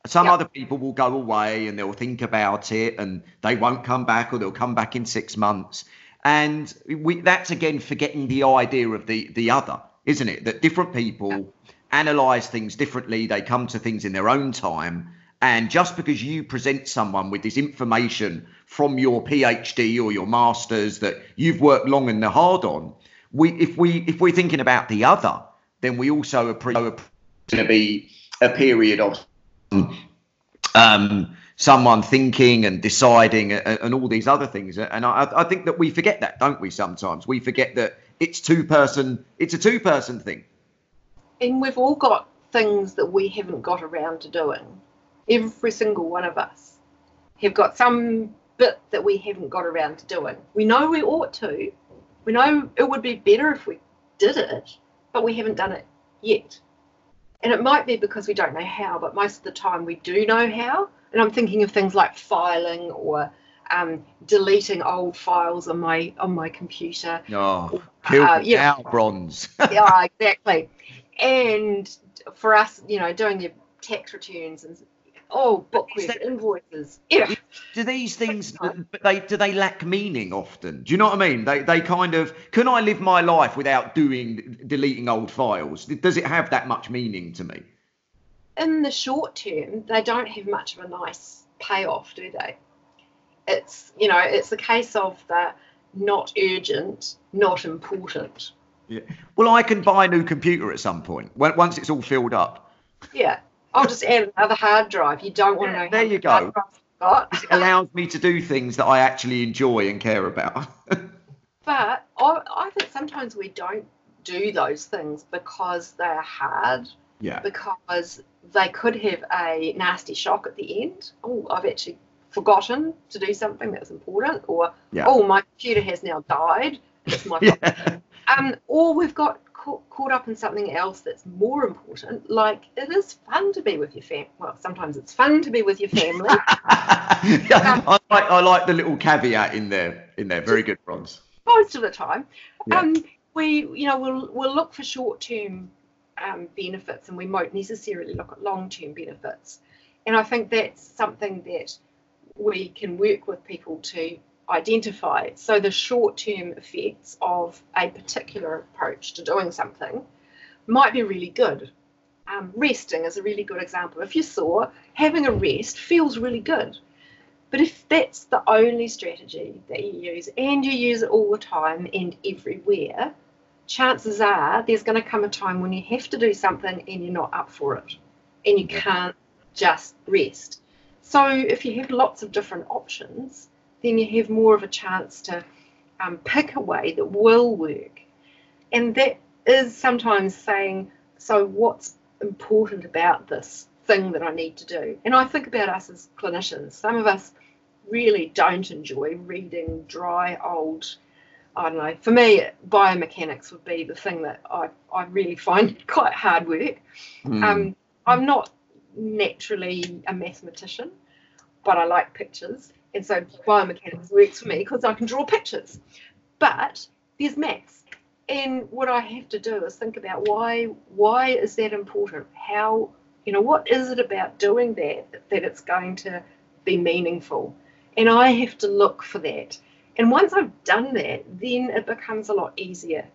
Some yep. other people will go away and they'll think about it and they won't come back or they'll come back in six months. And we, that's again forgetting the idea of the the other, isn't it? That different people yep. analyze things differently. They come to things in their own time. And just because you present someone with this information from your PhD or your masters that you've worked long and hard on, we if we if we're thinking about the other, then we also are going to be a period of um, someone thinking and deciding and, and, all these other things. And I, I think that we forget that, don't we? Sometimes we forget that it's two person. It's a two person thing. And we've all got things that we haven't got around to doing. Every single one of us have got some bit that we haven't got around to doing. We know we ought to. We know it would be better if we did it, but we haven't done it yet. And it might be because we don't know how, but most of the time we do know how. And I'm thinking of things like filing or um, deleting old files on my on my computer. Oh, uh, yeah, bronze. yeah, exactly. And for us, you know, doing your tax returns and Oh, bookwork, invoices. Yeah. Do these things, but they do they lack meaning often? Do you know what I mean? They they kind of can I live my life without doing deleting old files? Does it have that much meaning to me? In the short term, they don't have much of a nice payoff, do they? It's you know it's a case of the not urgent, not important. Yeah. Well, I can buy a new computer at some point once it's all filled up. Yeah. I'll just add another hard drive. You don't want to know. There you go. it allows me to do things that I actually enjoy and care about. but I, I think sometimes we don't do those things because they're hard. Yeah. Because they could have a nasty shock at the end. Oh, I've actually forgotten to do something that's important, or yeah. oh, my computer has now died. It's my yeah. Um, or we've got caught up in something else that's more important. Like it is fun to be with your family. Well, sometimes it's fun to be with your family. yeah, um, I like I like the little caveat in there. In there, very good, Bronze. Most of the time, yeah. um, we you know we'll we'll look for short term um, benefits, and we won't necessarily look at long term benefits. And I think that's something that we can work with people to identify. So the short term effects of a particular approach to doing something might be really good. Um, resting is a really good example. If you saw having a rest feels really good. But if that's the only strategy that you use and you use it all the time and everywhere, chances are there's going to come a time when you have to do something and you're not up for it and you can't just rest. So if you have lots of different options, then you have more of a chance to um, pick a way that will work. And that is sometimes saying, so what's important about this thing that I need to do? And I think about us as clinicians. Some of us really don't enjoy reading dry, old, I don't know, for me, biomechanics would be the thing that I, I really find quite hard work. Mm. Um, I'm not naturally a mathematician, but I like pictures. And so biomechanics works for me because I can draw pictures. But there's maths. And what I have to do is think about why why is that important? How you know what is it about doing that that it's going to be meaningful? And I have to look for that. And once I've done that, then it becomes a lot easier.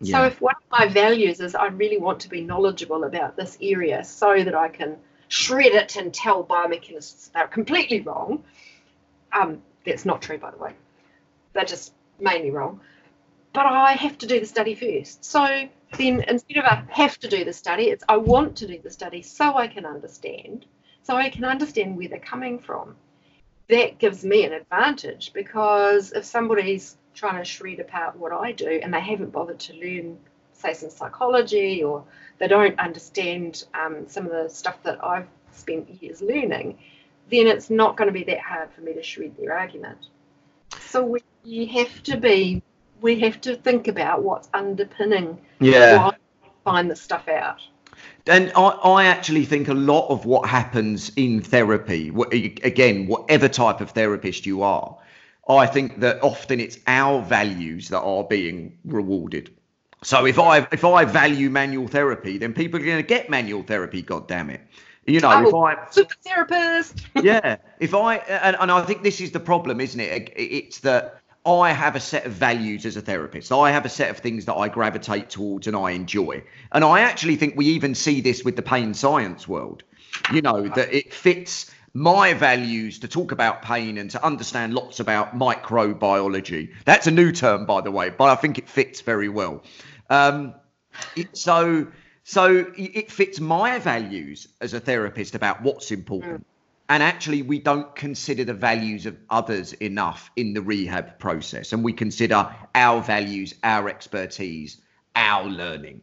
Yeah. So if one of my values is I really want to be knowledgeable about this area so that I can shred it and tell biomechanists they're completely wrong, um, that's not true, by the way. They're just mainly wrong. But I have to do the study first. So then instead of I have to do the study, it's I want to do the study so I can understand, so I can understand where they're coming from. That gives me an advantage because if somebody's trying to shred apart what I do and they haven't bothered to learn, say, some psychology or they don't understand um, some of the stuff that I've spent years learning, then it's not going to be that hard for me to shred their argument. So we have to be, we have to think about what's underpinning yeah. why find the stuff out. And I, I actually think a lot of what happens in therapy, again, whatever type of therapist you are, I think that often it's our values that are being rewarded. So if I if I value manual therapy, then people are going to get manual therapy. God damn it! You know, if I super therapist. yeah, if I and, and I think this is the problem, isn't it? It's that I have a set of values as a therapist. I have a set of things that I gravitate towards and I enjoy. And I actually think we even see this with the pain science world. You know, that it fits my values to talk about pain and to understand lots about microbiology. That's a new term, by the way, but I think it fits very well. Um, it, so, so it fits my values as a therapist about what's important. And actually we don't consider the values of others enough in the rehab process. And we consider our values our expertise our learning.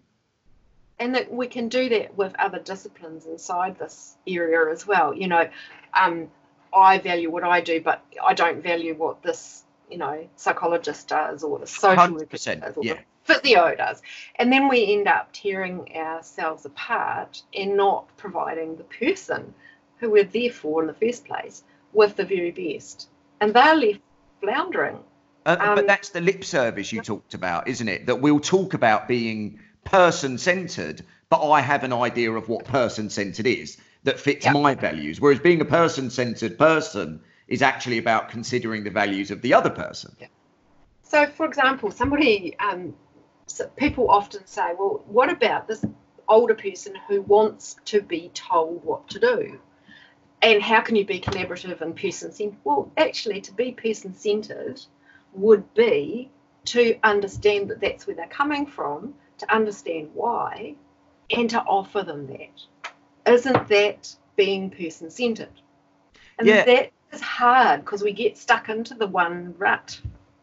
And that we can do that with other disciplines inside this area as well. You know um, i value what i do but i don't value what this you know psychologist does or the social worker does or yeah. the physio does. And then we end up tearing ourselves apart and not providing the person who we're there for in the first place with the very best. And they're left floundering. Uh, um, but that's the lip service you talked about, isn't it? That we'll talk about being person centered, but I have an idea of what person centered is that fits yep. my values. Whereas being a person centered person is actually about considering the values of the other person. Yep. So, for example, somebody, um, so people often say, well, what about this older person who wants to be told what to do? And how can you be collaborative and person centered? Well, actually, to be person centered would be to understand that that's where they're coming from, to understand why, and to offer them that. Isn't that being person centered? And yeah. that is hard because we get stuck into the one rut.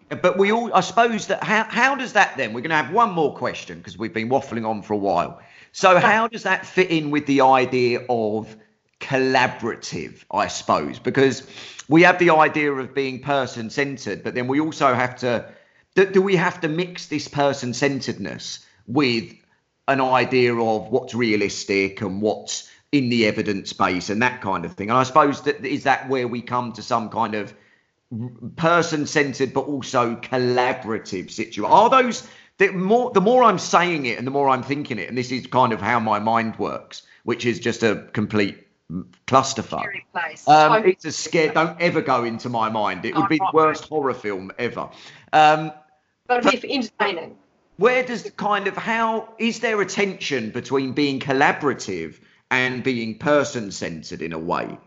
But we all, I suppose that how, how does that then? We're going to have one more question because we've been waffling on for a while. So, how does that fit in with the idea of collaborative, I suppose, because we have the idea of being person centered, but then we also have to do, do we have to mix this person centeredness with an idea of what's realistic and what's in the evidence base and that kind of thing. And I suppose that is that where we come to some kind of person centered but also collaborative situation. Are those the more the more I'm saying it and the more I'm thinking it, and this is kind of how my mind works, which is just a complete clusterfuck. Um, it's a scare. Don't ever go into my mind. It would be the worst horror film ever. Um, but be entertaining. Where does the kind of how is there a tension between being collaborative and being person centered in a way?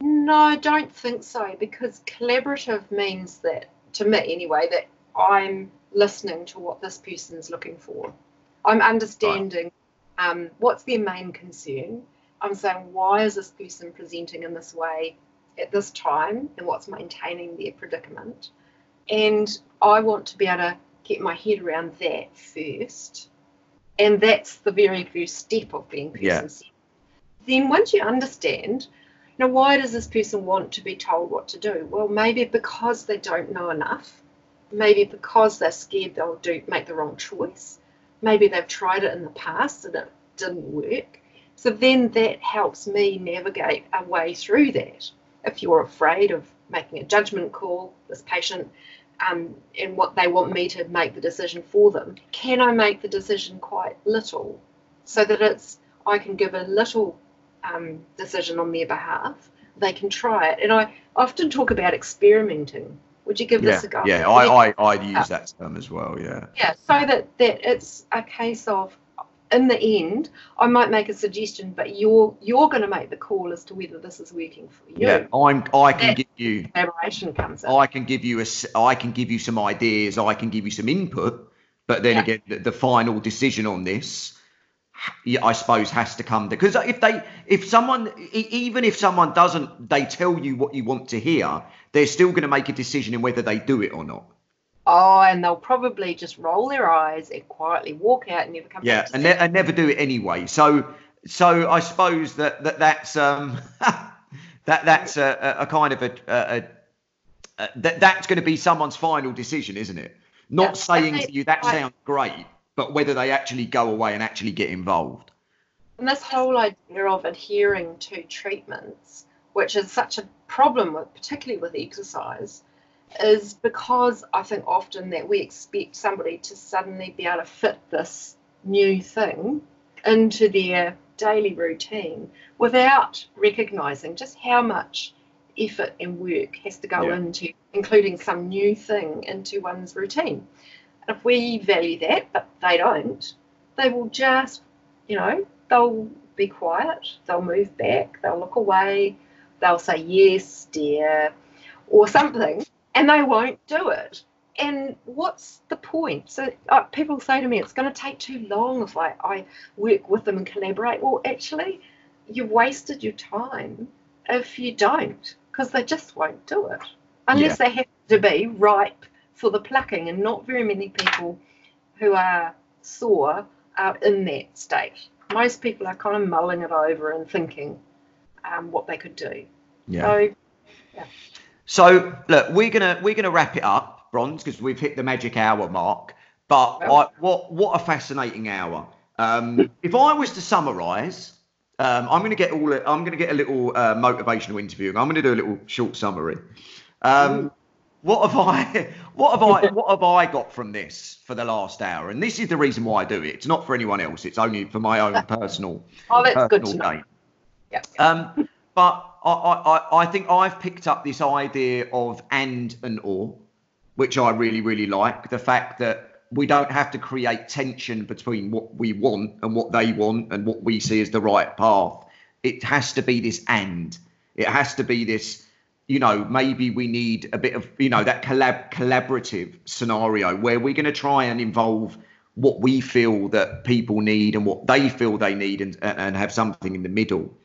No, I don't think so because collaborative means that, to me anyway, that I'm listening to what this person's looking for. I'm understanding right. um, what's their main concern I'm saying, why is this person presenting in this way at this time and what's maintaining their predicament? And I want to be able to get my head around that first. And that's the very first step of being person yeah. Then once you understand, you know, why does this person want to be told what to do? Well, maybe because they don't know enough. Maybe because they're scared they'll do make the wrong choice. Maybe they've tried it in the past and it didn't work so then that helps me navigate a way through that. If you're afraid of making a judgment call, this patient, um, and what they want me to make the decision for them, can I make the decision quite little so that it's I can give a little um, decision on their behalf? They can try it, and I often talk about experimenting Would you give yeah, this a go? Yeah, I, I, I use that term as well. Yeah. Yeah, so that, that it's a case of in the end, I might make a suggestion, but you're you're going to make the call as to whether this is working for you. Yeah, I'm. I can give you. Collaboration comes in. I can give you a. I can give you some ideas. I can give you some input. But then Yeah. again, the, the final decision on this, I suppose, has to come because if they, if someone, even if someone doesn't, they tell you what you want to hear, they're still going to make a decision in whether they do it or not. Oh, and they'll probably just roll their eyes and quietly walk out and never come Yeah, back. to and, ne- and never do it anyway. So, so I suppose that, that that's um that that's a, a kind of a, a, a that that's going to be someone's final decision, isn't it? Not Yeah, saying I to you that I- sounds great, but whether they actually go away and actually get involved. And this whole idea of adhering to treatments, which is such a problem with, particularly with exercise, is because I think often that we expect somebody to suddenly be able to fit this new thing into their daily routine without recognizing just how much effort and work has to go Yeah. into including some new thing into one's routine. And if we value that, but they don't, they will just, you know, they'll be quiet, they'll move back, they'll look away, they'll say, yes, dear, or something, and they won't do it. And what's the point? So uh, people say to me, it's going to take too long if I, I work with them and collaborate. Well, actually, you've wasted your time if you don't, because they just won't do it unless they have to be ripe for the plucking. And not very many people who are sore are in that state. Most people are kind of mulling it over and thinking um, what they could do. So So look, we're gonna we're gonna wrap it up, Bronze, because we've hit the magic hour mark. But. I, what what a fascinating hour. Um, if I was to summarise, um, I'm gonna get all I'm gonna get a little uh, motivational interview. I'm gonna do a little short summary. Um, what have I what have I what have I got from this for the last hour? And this is the reason why I do it. It's not for anyone else. It's only for my own personal oh, that's good personal to know. Yeah. Um, but I, I, I- think I've picked up this idea of and and or, which I really, really like. The fact that we don't have to create tension between what we want and what they want and what we see as the right path. It has to be this and. It has to be this, you know, maybe we need a bit of, you know, that collab collaborative scenario where we're going to try and involve what we feel that people need and what they feel they need and, and have something in the middle.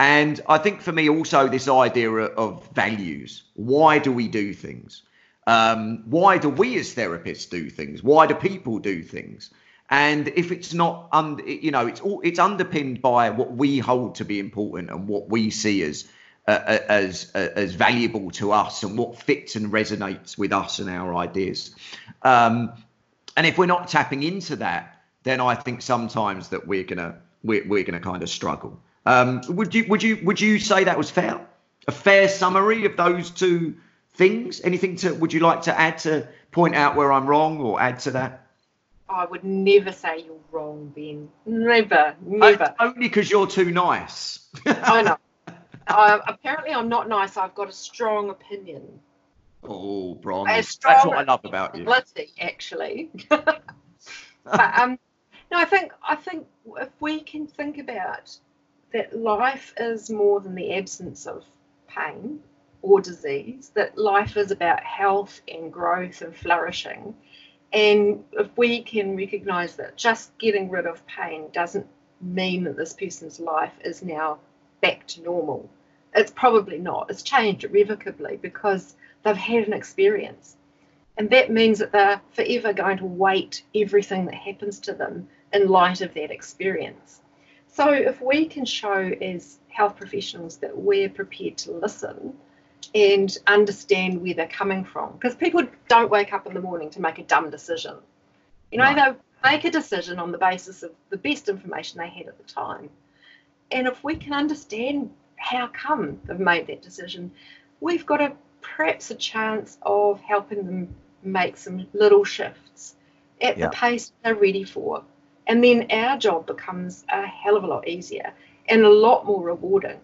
And I think for me also this idea of values. Why do we do things? Um, why do we as therapists do things? Why do people do things? And if it's not, un, you know, it's all it's underpinned by what we hold to be important and what we see as uh, as uh, as valuable to us and what fits and resonates with us and our ideas. Um, and if we're not tapping into that, then I think sometimes that we're gonna we're, we're gonna kind of struggle. Um, would you would you would you say that was fair? A fair summary of those two things? Anything to would you like to add to point out where I'm wrong or add to that? I would never say you're wrong, Ben. Never, never. Only because you're too nice. I know. Uh, apparently, I'm not nice. I've got a strong opinion. oh, A bronze. That's what I love about you. actually. but um, no, I think I think if we can think about that, life is more than the absence of pain or disease. That life is about health and growth and flourishing. And if we can recognise that just getting rid of pain doesn't mean that this person's life is now back to normal, it's probably not. It's changed irrevocably because they've had an experience. And that means that they're forever going to weight everything that happens to them in light of that experience. So if we can show as health professionals that we're prepared to listen and understand where they're coming from, because people don't wake up in the morning to make a dumb decision. You know, No. they make a decision on the basis of the best information they had at the time. And if we can understand how come they've made that decision, we've got a perhaps a chance of helping them make some little shifts at Yeah. the pace they're ready for. And then our job becomes a hell of a lot easier and a lot more rewarding.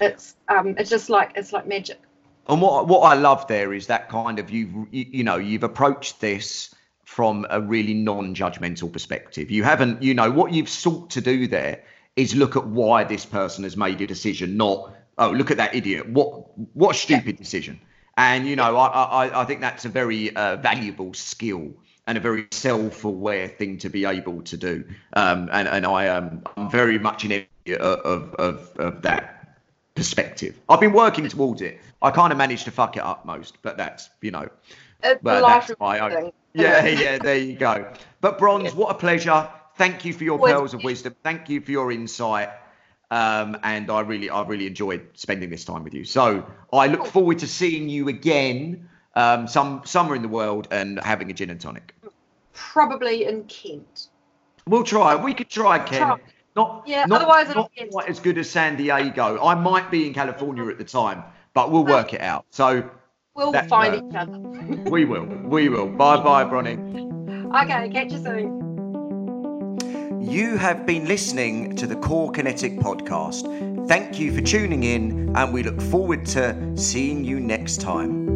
It's um it's just like it's like magic. And what what I love there is that kind of you've you, you know you've approached this from a really non-judgmental perspective. You haven't, you know, what you've sought to do there is look at why this person has made a decision, not oh look at that idiot. What what stupid yeah. decision. And you know, I I, I think that's a very uh, valuable skill and a very self-aware thing to be able to do. Um, and and I am um, I'm very much in of, of of that perspective. I've been working towards it. I kind of managed to fuck it up most, but that's you know, but that's my own. Yeah, yeah, there you go. But Bronze, what a pleasure. Thank you for your pearls of wisdom. Thank you for your insight. Um, and I really, I really enjoyed spending this time with you. So I look forward to seeing you again, um, some somewhere in the world, and having a gin and tonic. Probably in Kent. We'll try. We could try Kent. Try. Not, yeah. Not, otherwise, not quite as good as San Diego. I might be in California at the time, but we'll work it out. So we'll that, find uh, each other. we will. We will. Bye, bye, Bronnie. Okay. Catch you soon. You have been listening to the Cor-Kinetic podcast. Thank you for tuning in, and we look forward to seeing you next time.